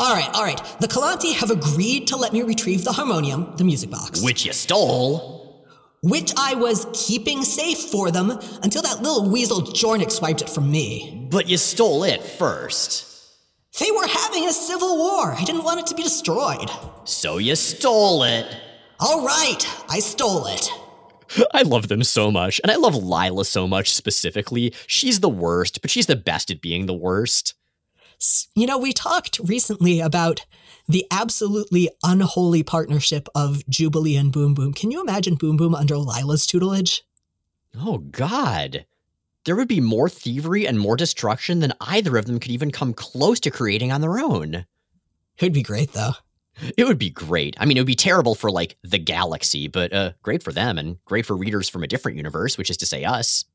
All right, all right. The K'Lanti have agreed to let me retrieve the harmonium, the music box. Which you stole. Which I was keeping safe for them until that little weasel Jornick swiped it from me. But you stole it first. They were having a civil war. I didn't want it to be destroyed. So you stole it. All right, I stole it. I love them so much. And I love Lila so much specifically. She's the worst, but she's the best at being the worst. You know, we talked recently about the absolutely unholy partnership of Jubilee and Boom Boom. Can you imagine Boom Boom under Lila's tutelage? Oh, God there would be more thievery and more destruction than either of them could even come close to creating on their own. It would be great, though. It would be great. I mean, it would be terrible for like the galaxy, but uh, great for them and great for readers from a different universe, which is to say us.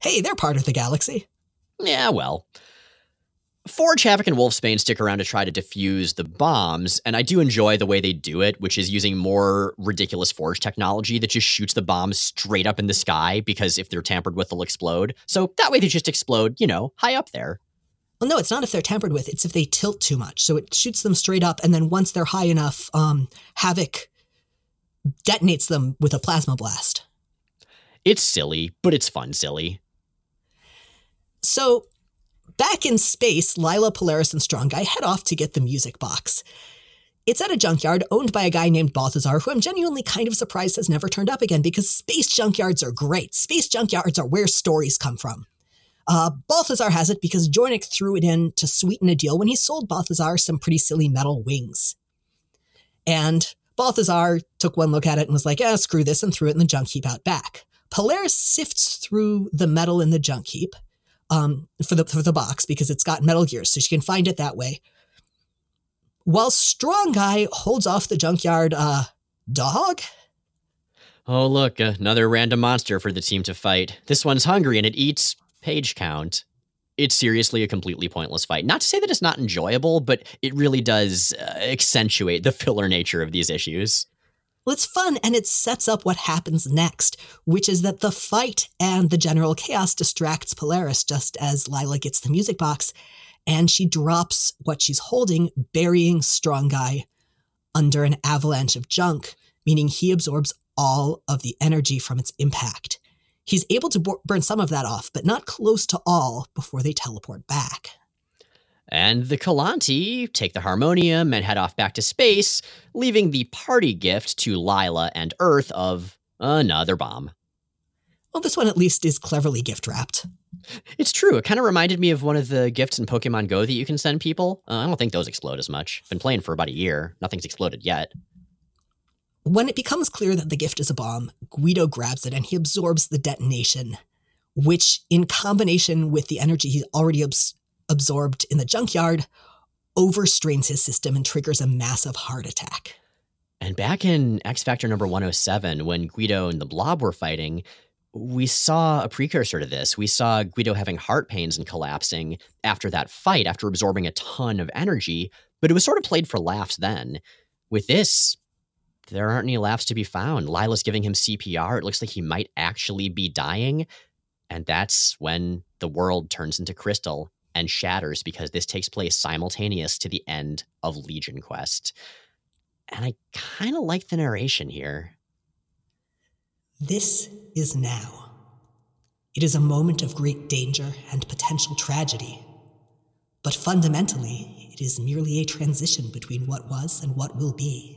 Hey, they're part of the galaxy. Yeah, well. Forge, Havok, and Wolfsbane stick around to try to defuse the bombs, and I do enjoy the way they do it, which is using more ridiculous Forge technology that just shoots the bombs straight up in the sky because if they're tampered with, they'll explode. So that way they just explode, you know, high up there. Well, no, it's not if they're tampered with, it's if they tilt too much. So it shoots them straight up, and then once they're high enough, um, Havok detonates them with a plasma blast. It's silly, but it's fun silly. So Back in space, Lila, Polaris, and Strong Guy head off to get the music box. It's at a junkyard owned by a guy named Balthazar, who I'm genuinely kind of surprised has never turned up again because space junkyards are great. Space junkyards are where stories come from. Uh, Balthazar has it because Jornick threw it in to sweeten a deal when he sold Balthazar some pretty silly metal wings. And Balthazar took one look at it and was like, eh, screw this, and threw it in the junk heap out back. Polaris sifts through the metal in the junk heap um, for the for the box because it's got metal gears, so she can find it that way. While Strong Guy holds off the junkyard uh, dog. Oh look, another random monster for the team to fight. This one's hungry and it eats page count. It's seriously a completely pointless fight. Not to say that it's not enjoyable, but it really does uh, accentuate the filler nature of these issues. Well, it's fun and it sets up what happens next, which is that the fight and the general chaos distracts Polaris just as Lila gets the music box and she drops what she's holding, burying Strong Guy under an avalanche of junk, meaning he absorbs all of the energy from its impact. He's able to b- burn some of that off, but not close to all before they teleport back. And the K'Lanti take the harmonium and head off back to space, leaving the party gift to Lila and Earth of another bomb. Well, this one at least is cleverly gift wrapped. It's true. It kind of reminded me of one of the gifts in Pokemon Go that you can send people. Uh, I don't think those explode as much. Been playing for about a year. Nothing's exploded yet. When it becomes clear that the gift is a bomb, Guido grabs it and he absorbs the detonation, which, in combination with the energy he's already abs- absorbed in the junkyard, overstrains his system and triggers a massive heart attack. And back in X Factor number 107, when Guido and the Blob were fighting, we saw a precursor to this. We saw Guido having heart pains and collapsing after that fight, after absorbing a ton of energy, but it was sort of played for laughs then. With this, there aren't any laughs to be found. Lila's giving him CPR. It looks like he might actually be dying. And that's when the world turns into crystal and shatters because this takes place simultaneous to the end of Legion Quest. And I kind of like the narration here. This is now. It is a moment of great danger and potential tragedy. But fundamentally, it is merely a transition between what was and what will be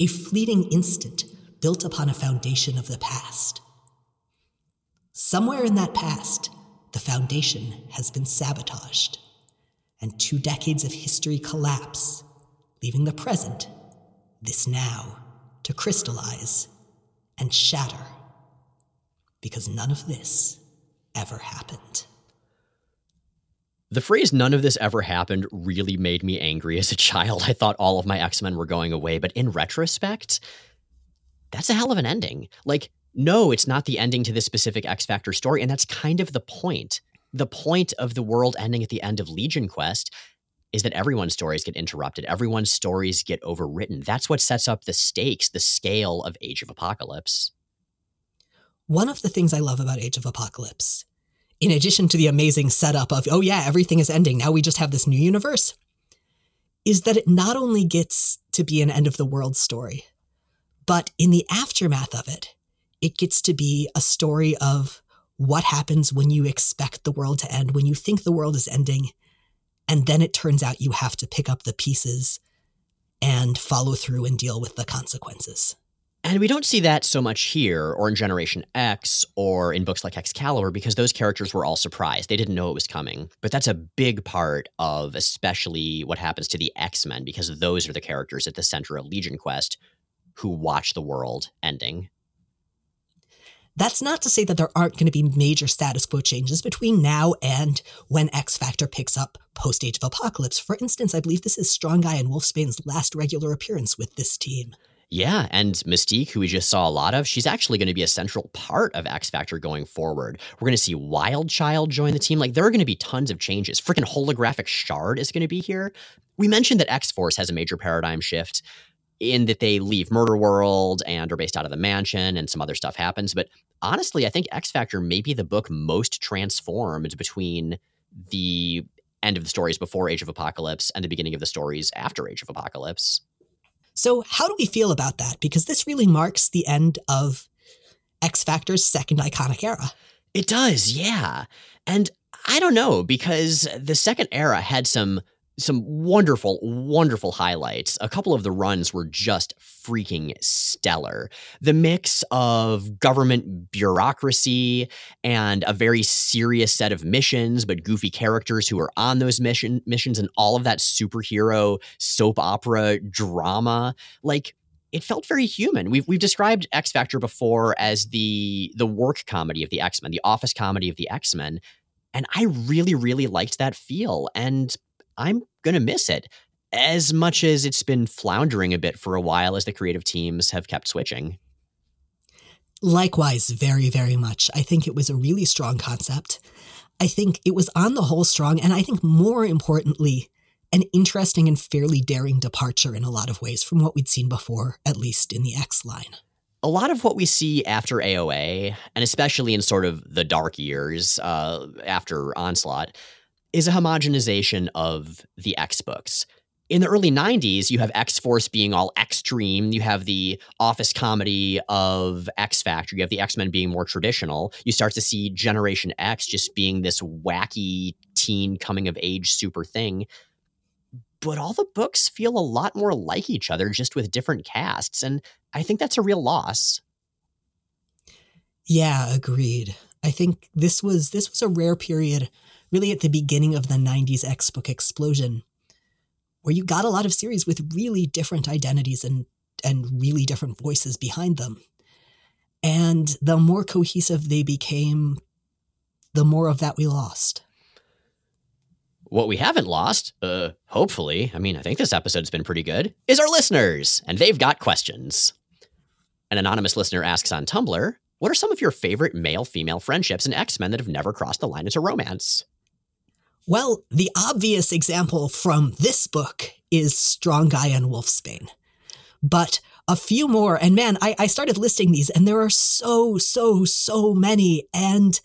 a fleeting instant built upon a foundation of the past. Somewhere in that past, the foundation has been sabotaged, and two decades of history collapse, leaving the present, this now, to crystallize and shatter. Because none of this ever happened. The phrase none of this ever happened really made me angry as a child. I thought all of my X Men were going away, but in retrospect, that's a hell of an ending. Like, no, it's not the ending to this specific X Factor story, and that's kind of the point. The point of the world ending at the end of Legion Quest is that everyone's stories get interrupted, everyone's stories get overwritten. That's what sets up the stakes, the scale of Age of Apocalypse. One of the things I love about Age of Apocalypse in addition to the amazing setup of, oh yeah, everything is ending, now we just have this new universe, is that it not only gets to be an end of the world story, but in the aftermath of it, it gets to be a story of what happens when you expect the world to end, when you think the world is ending, and then it turns out you have to pick up the pieces and follow through and deal with the consequences. And we don't see that so much here or in Generation X or in books like Excalibur because those characters were all surprised. They didn't know it was coming. But that's a big part of especially what happens to the X Men because those are the characters at the center of Legion Quest who watch the world ending. That's not to say that there aren't going to be major status quo changes between now and when X Factor picks up post Age of Apocalypse. For instance, I believe this is Strong Guy and Wolfsbane's last regular appearance with this team. Yeah, and Mystique, who we just saw a lot of, she's actually going to be a central part of X Factor going forward. We're going to see Wild Child join the team. Like, there are going to be tons of changes. Freaking holographic Shard is going to be here. We mentioned that X Force has a major paradigm shift in that they leave Murder World and are based out of the mansion, and some other stuff happens. But honestly, I think X Factor may be the book most transformed between the end of the stories before Age of Apocalypse and the beginning of the stories after Age of Apocalypse. So, how do we feel about that? Because this really marks the end of X Factor's second iconic era. It does, yeah. And I don't know because the second era had some some wonderful, wonderful highlights. A couple of the runs were just freaking stellar. The mix of government bureaucracy and a very serious set of missions, but goofy characters who are on those mission missions and all of that superhero soap opera drama. Like it felt very human. We've we've described X Factor before as the the work comedy of the X Men, the office comedy of the X Men, and I really really liked that feel. And I'm going to miss it as much as it's been floundering a bit for a while as the creative teams have kept switching. Likewise, very, very much. I think it was a really strong concept. I think it was on the whole strong, and I think more importantly, an interesting and fairly daring departure in a lot of ways from what we'd seen before, at least in the X line. A lot of what we see after AOA, and especially in sort of the dark years uh, after Onslaught, is a homogenization of the X books. in the early 90s, you have X Force being all extreme. You have the office comedy of X Factor. You have the X Men being more traditional. You start to see Generation X just being this wacky teen coming of age super thing. But all the books feel a lot more like each other, just with different casts. And I think that's a real loss. Yeah, agreed. I think this was this was a rare period, really at the beginning of the 90s X book explosion, where you got a lot of series with really different identities and and really different voices behind them. And the more cohesive they became, the more of that we lost. What we haven't lost, uh, hopefully, I mean, I think this episode's been pretty good, is our listeners, and they've got questions. An anonymous listener asks on Tumblr, what are some of your favorite male female friendships in X Men that have never crossed the line into romance? Well, the obvious example from this book is Strong Guy and Wolfsbane. But a few more, and man, I, I started listing these, and there are so, so, so many. And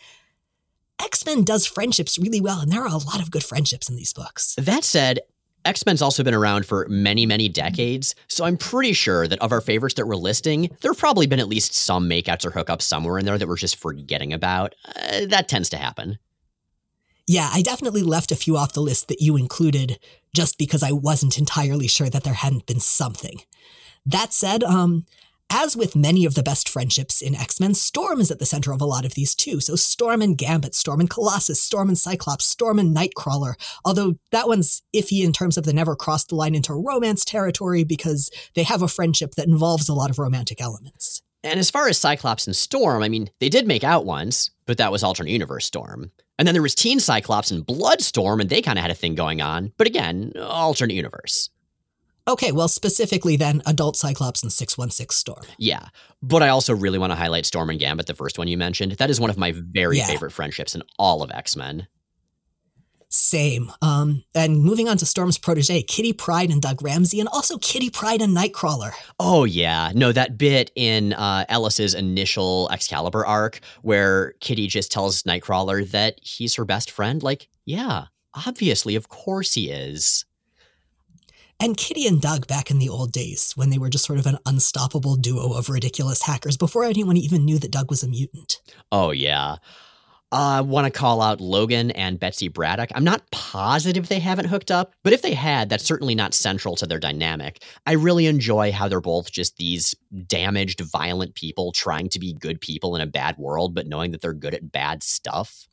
X Men does friendships really well, and there are a lot of good friendships in these books. That said, X Men's also been around for many, many decades, so I'm pretty sure that of our favorites that we're listing, there have probably been at least some makeouts or hookups somewhere in there that we're just forgetting about. Uh, that tends to happen. Yeah, I definitely left a few off the list that you included just because I wasn't entirely sure that there hadn't been something. That said, um, as with many of the best friendships in X Men, Storm is at the center of a lot of these too. So Storm and Gambit, Storm and Colossus, Storm and Cyclops, Storm and Nightcrawler. Although that one's iffy in terms of the never crossed the line into romance territory because they have a friendship that involves a lot of romantic elements. And as far as Cyclops and Storm, I mean, they did make out once, but that was alternate universe Storm. And then there was Teen Cyclops and Bloodstorm, and they kind of had a thing going on, but again, alternate universe. Okay, well, specifically then, Adult Cyclops and 616 Storm. Yeah. But I also really want to highlight Storm and Gambit, the first one you mentioned. That is one of my very Yeah. favorite friendships in all of X Men. Same. Um, and moving on to Storm's protege, Kitty Pryde and Doug Ramsey, and also Kitty Pryde and Nightcrawler. Oh, yeah. No, that bit in uh, Ellis's initial Excalibur arc where Kitty just tells Nightcrawler that he's her best friend. Like, yeah, obviously, of course he is. And Kitty and Doug back in the old days, when they were just sort of an unstoppable duo of ridiculous hackers before anyone even knew that Doug was a mutant. Oh, yeah. I want to call out Logan and Betsy Braddock. I'm not positive they haven't hooked up, but if they had, that's certainly not central to their dynamic. I really enjoy how they're both just these damaged, violent people trying to be good people in a bad world, but knowing that they're good at bad stuff.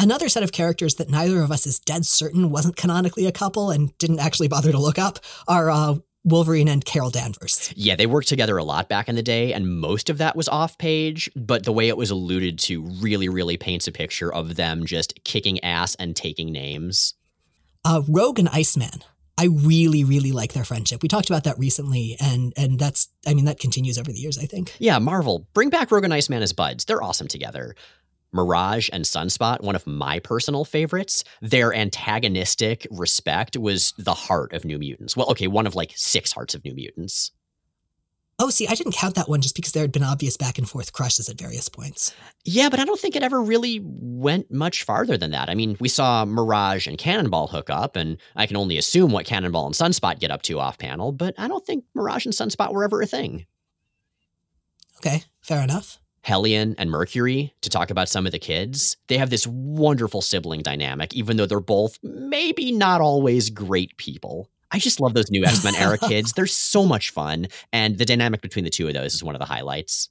Another set of characters that neither of us is dead certain wasn't canonically a couple and didn't actually bother to look up are uh, Wolverine and Carol Danvers. Yeah, they worked together a lot back in the day, and most of that was off page, but the way it was alluded to really, really paints a picture of them just kicking ass and taking names. Uh, Rogue and Iceman. I really, really like their friendship. We talked about that recently, and and that's I mean that continues over the years. I think. Yeah, Marvel, bring back Rogue and Iceman as buds. They're awesome together. Mirage and Sunspot, one of my personal favorites. Their antagonistic respect was the heart of New Mutants. Well, okay, one of like six hearts of New Mutants. Oh, see, I didn't count that one just because there had been obvious back and forth crushes at various points. Yeah, but I don't think it ever really went much farther than that. I mean, we saw Mirage and Cannonball hook up, and I can only assume what Cannonball and Sunspot get up to off panel, but I don't think Mirage and Sunspot were ever a thing. Okay, fair enough. Hellion and Mercury to talk about some of the kids. They have this wonderful sibling dynamic, even though they're both maybe not always great people. I just love those new X Men era *laughs* kids. They're so much fun. And the dynamic between the two of those is one of the highlights.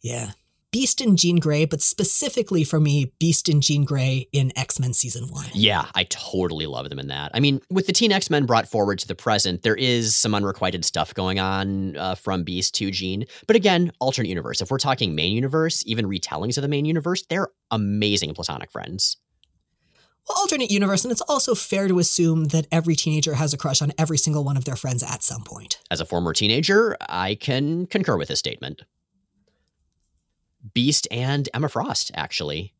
Yeah. Beast and Jean Grey, but specifically for me, Beast and Jean Grey in X Men Season 1. Yeah, I totally love them in that. I mean, with the Teen X Men brought forward to the present, there is some unrequited stuff going on uh, from Beast to Jean. But again, alternate universe. If we're talking main universe, even retellings of the main universe, they're amazing platonic friends. Well, alternate universe, and it's also fair to assume that every teenager has a crush on every single one of their friends at some point. As a former teenager, I can concur with this statement. Beast and Emma Frost, actually.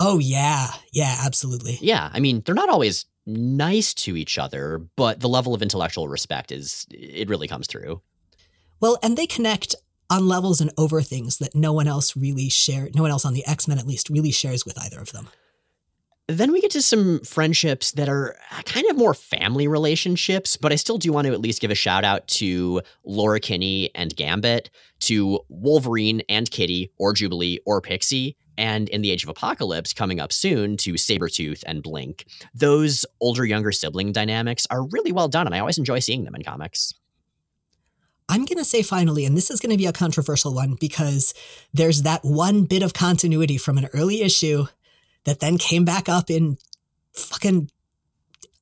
Oh, yeah. Yeah, absolutely. Yeah, I mean, they're not always nice to each other, but the level of intellectual respect is, it really comes through. Well, and they connect on levels and over things that no one else really share, no one else on the X Men at least really shares with either of them. Then we get to some friendships that are uh, kind of more family relationships, but I still do want to at least give a shout out to Laura Kinney and Gambit, to Wolverine and Kitty, or Jubilee, or Pixie, and in the Age of Apocalypse coming up soon to Sabretooth and Blink. Those older younger sibling dynamics are really well done, and I always enjoy seeing them in comics. I'm going to say finally, and this is going to be a controversial one because there's that one bit of continuity from an early issue that then came back up in fucking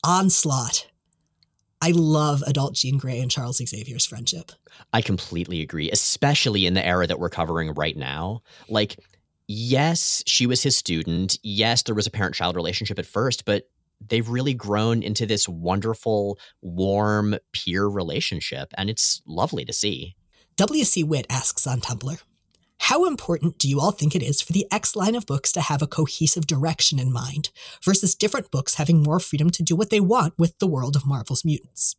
onslaught. I love adult Jean Grey and Charles Xavier's friendship. I completely agree, especially in the era that we're covering right now. Like, yes, she was his student. Yes, there was a parent child relationship at first, but they've really grown into this wonderful, warm, peer relationship. And it's lovely to see. W.C. Witt asks on Tumblr How important do you all think it is for the X line of books to have a cohesive direction in mind, versus different books having more freedom to do what they want with the world of Marvel's mutants?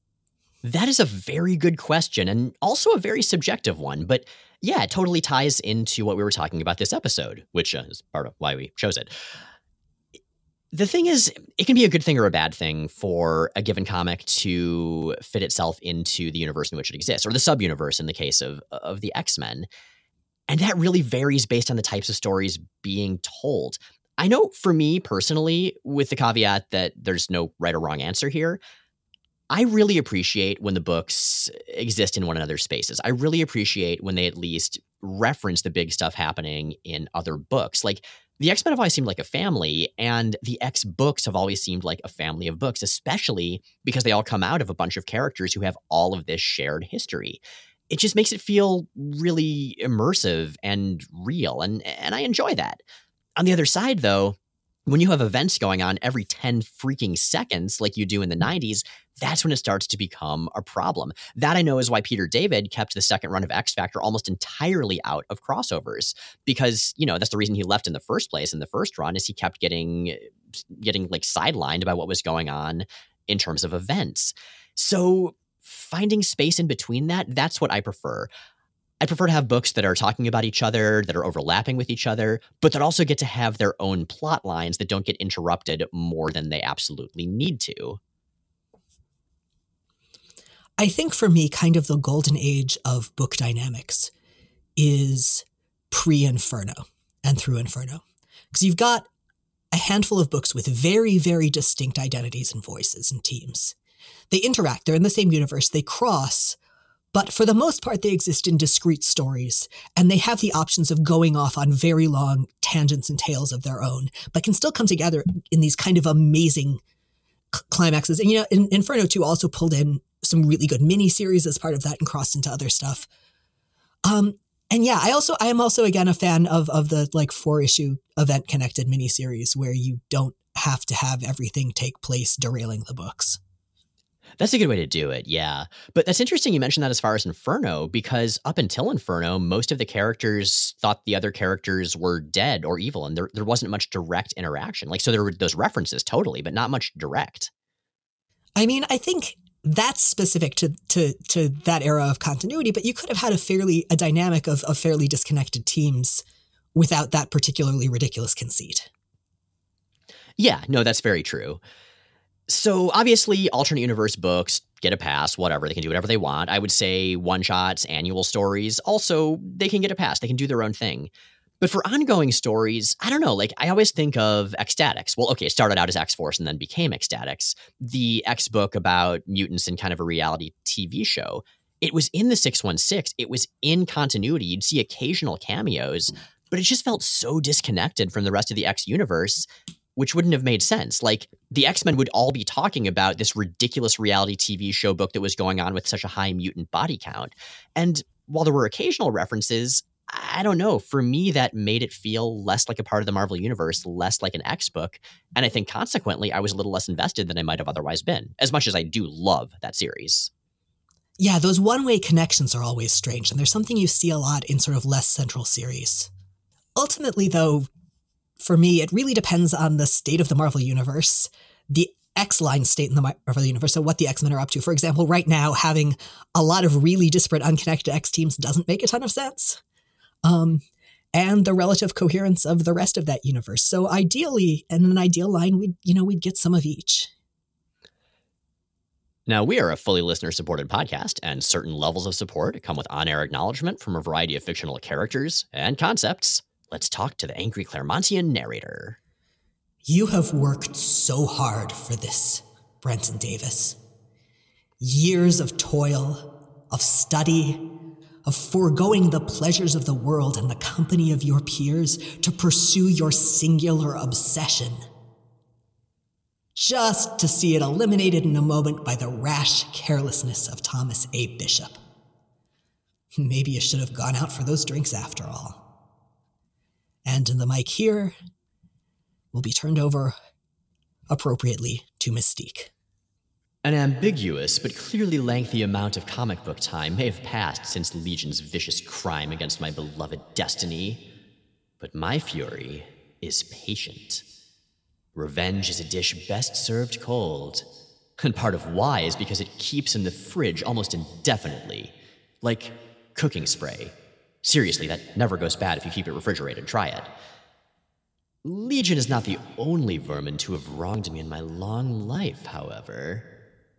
That is a very good question and also a very subjective one. But yeah, it totally ties into what we were talking about this episode, which uh, is part of why we chose it. The thing is, it can be a good thing or a bad thing for a given comic to fit itself into the universe in which it exists, or the sub universe in the case of, of the X Men. And that really varies based on the types of stories being told. I know for me personally, with the caveat that there's no right or wrong answer here, I really appreciate when the books exist in one another's spaces. I really appreciate when they at least reference the big stuff happening in other books. Like the X Men have always seemed like a family, and the X books have always seemed like a family of books, especially because they all come out of a bunch of characters who have all of this shared history. It just makes it feel really immersive and real, and and I enjoy that. On the other side, though, when you have events going on every 10 freaking seconds like you do in the mm-hmm. 90s, that's when it starts to become a problem. That I know is why Peter David kept the second run of X Factor almost entirely out of crossovers because, you know, that's the reason he left in the first place in the first run is he kept getting eh, getting like sidelined by what was going on in terms of events. So finding space in between that, that's what I prefer. I prefer to have books that are talking about each other, that are overlapping with each other, but that also get to have their own plot lines that don't get interrupted more than they absolutely need to. I think for me, kind of the golden age of book dynamics is pre Inferno and through Inferno. Because you've got a handful of books with very, very distinct identities and voices and teams. They interact, they're in the same universe, they cross, but for the most part, they exist in discrete stories, and they have the options of going off on very long tangents and tales of their own, but can still come together in these kind of amazing climaxes. And you know, Inferno 2 also pulled in some really good mini series as part of that and crossed into other stuff. Um, and yeah, I also I am also again a fan of of the like four issue event connected miniseries where you don't have to have everything take place derailing the books. That's a good way to do it, yeah. But that's interesting you mentioned that as far as Inferno, because up until Inferno, most of the characters thought the other characters were dead or evil, and there, there wasn't much direct interaction. Like, so there were those references totally, but not much direct. I mean, I think that's specific to to to that era of continuity, but you could have had a fairly a dynamic of, of fairly disconnected teams without that particularly ridiculous conceit. Yeah, no, that's very true. So obviously, alternate universe books get a pass, whatever. They can do whatever they want. I would say one shots, annual stories, also, they can get a pass. They can do their own thing. But for ongoing stories, I don't know. Like, I always think of X-Statix. Well, okay, it started out as X Force and then became X-Statix, the X book about mutants and kind of a reality TV show. It was in the 616, it was in continuity. You'd see occasional cameos, hmm. but it just felt so disconnected from the rest of the X universe which wouldn't have made sense. Like the X Men would all be talking about this ridiculous reality TV show book that was going on with such a high mutant body count. And while there were occasional references, I don't know. For me, that made it feel less like a part of the Marvel Universe, less like an X book. And I think consequently, I was a little less invested than I might have otherwise been, as much as I do love that series. Yeah, those one way connections are always strange, and there's something you see a lot in sort of less central series. Ultimately, though, for me, it really depends on the state of the Marvel Universe, the X line state in the Marvel Universe, so what the X Men are up to. For example, right now, having a lot of really disparate, unconnected X teams doesn't make a ton of sense. Um, and the relative coherence of the rest of that universe. So ideally, in an ideal line, we'd you know we'd get some of each. Now, we are a fully listener supported podcast, and certain levels of support come with on air acknowledgement from a variety of fictional characters and concepts. Let's talk to the angry Claremontian narrator. You have worked so hard for this, Brenton Davis. Years of toil, of study, of foregoing the pleasures of the world and the company of your peers to pursue your singular obsession. Just to see it eliminated in a moment by the rash carelessness of Thomas A. Bishop. Maybe you should have gone out for those drinks after all. And the mic here will be turned over appropriately to Mystique. An ambiguous but clearly lengthy amount of comic book time may have passed since Legion's vicious crime against my beloved destiny, but my fury is patient. Revenge is a dish best served cold, and part of why is because it keeps in the fridge almost indefinitely, like cooking spray. Seriously, that never goes bad if you keep it refrigerated. Try it. Legion is not the only vermin to have wronged me in my long life, however.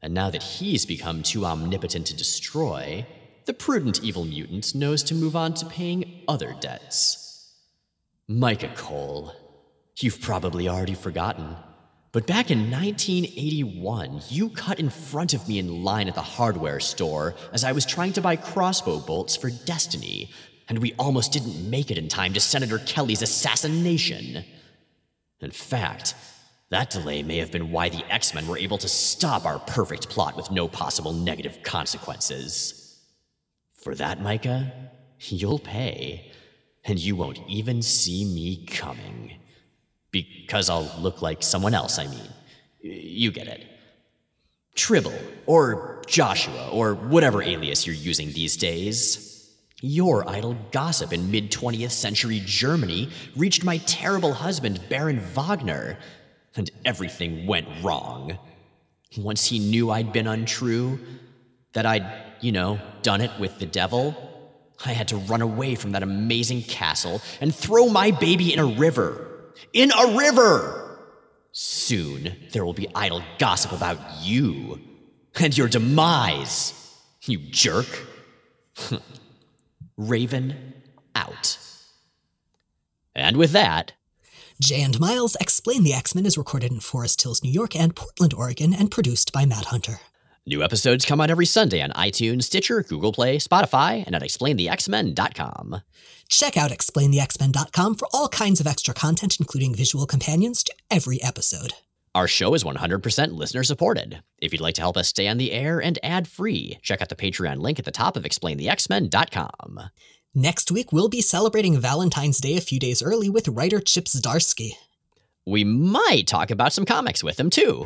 And now that he's become too omnipotent to destroy, the prudent evil mutant knows to move on to paying other debts. Micah Cole, you've probably already forgotten, but back in 1981, you cut in front of me in line at the hardware store as I was trying to buy crossbow bolts for Destiny, and we almost didn't make it in time to Senator Kelly's assassination. In fact, that delay may have been why the X Men were able to stop our perfect plot with no possible negative consequences. For that, Micah, you'll pay, and you won't even see me coming. Because I'll look like someone else, I mean. You get it. Tribble, or Joshua, or whatever alias you're using these days. Your idle gossip in mid 20th century Germany reached my terrible husband, Baron Wagner, and everything went wrong. Once he knew I'd been untrue, that I'd, you know, done it with the devil, I had to run away from that amazing castle and throw my baby in a river. In a river! Soon there will be idle gossip about you and your demise, you jerk. *laughs* Raven out. And with that, Jay and Miles X-Plain the X Men is recorded in Forest Hills, New York and Portland, Oregon, and produced by Matt Hunter. New episodes come out every Sunday on iTunes, Stitcher, Google Play, Spotify, and at explainthexmen.com. Check out explainthexmen.com for all kinds of extra content, including visual companions to every episode. Our show is 100% listener supported. If you'd like to help us stay on the air and ad free, check out the Patreon link at the top of explainthexmen.com. Next week, we'll be celebrating Valentine's Day a few days early with writer Chip Zdarsky. We might talk about some comics with him, too.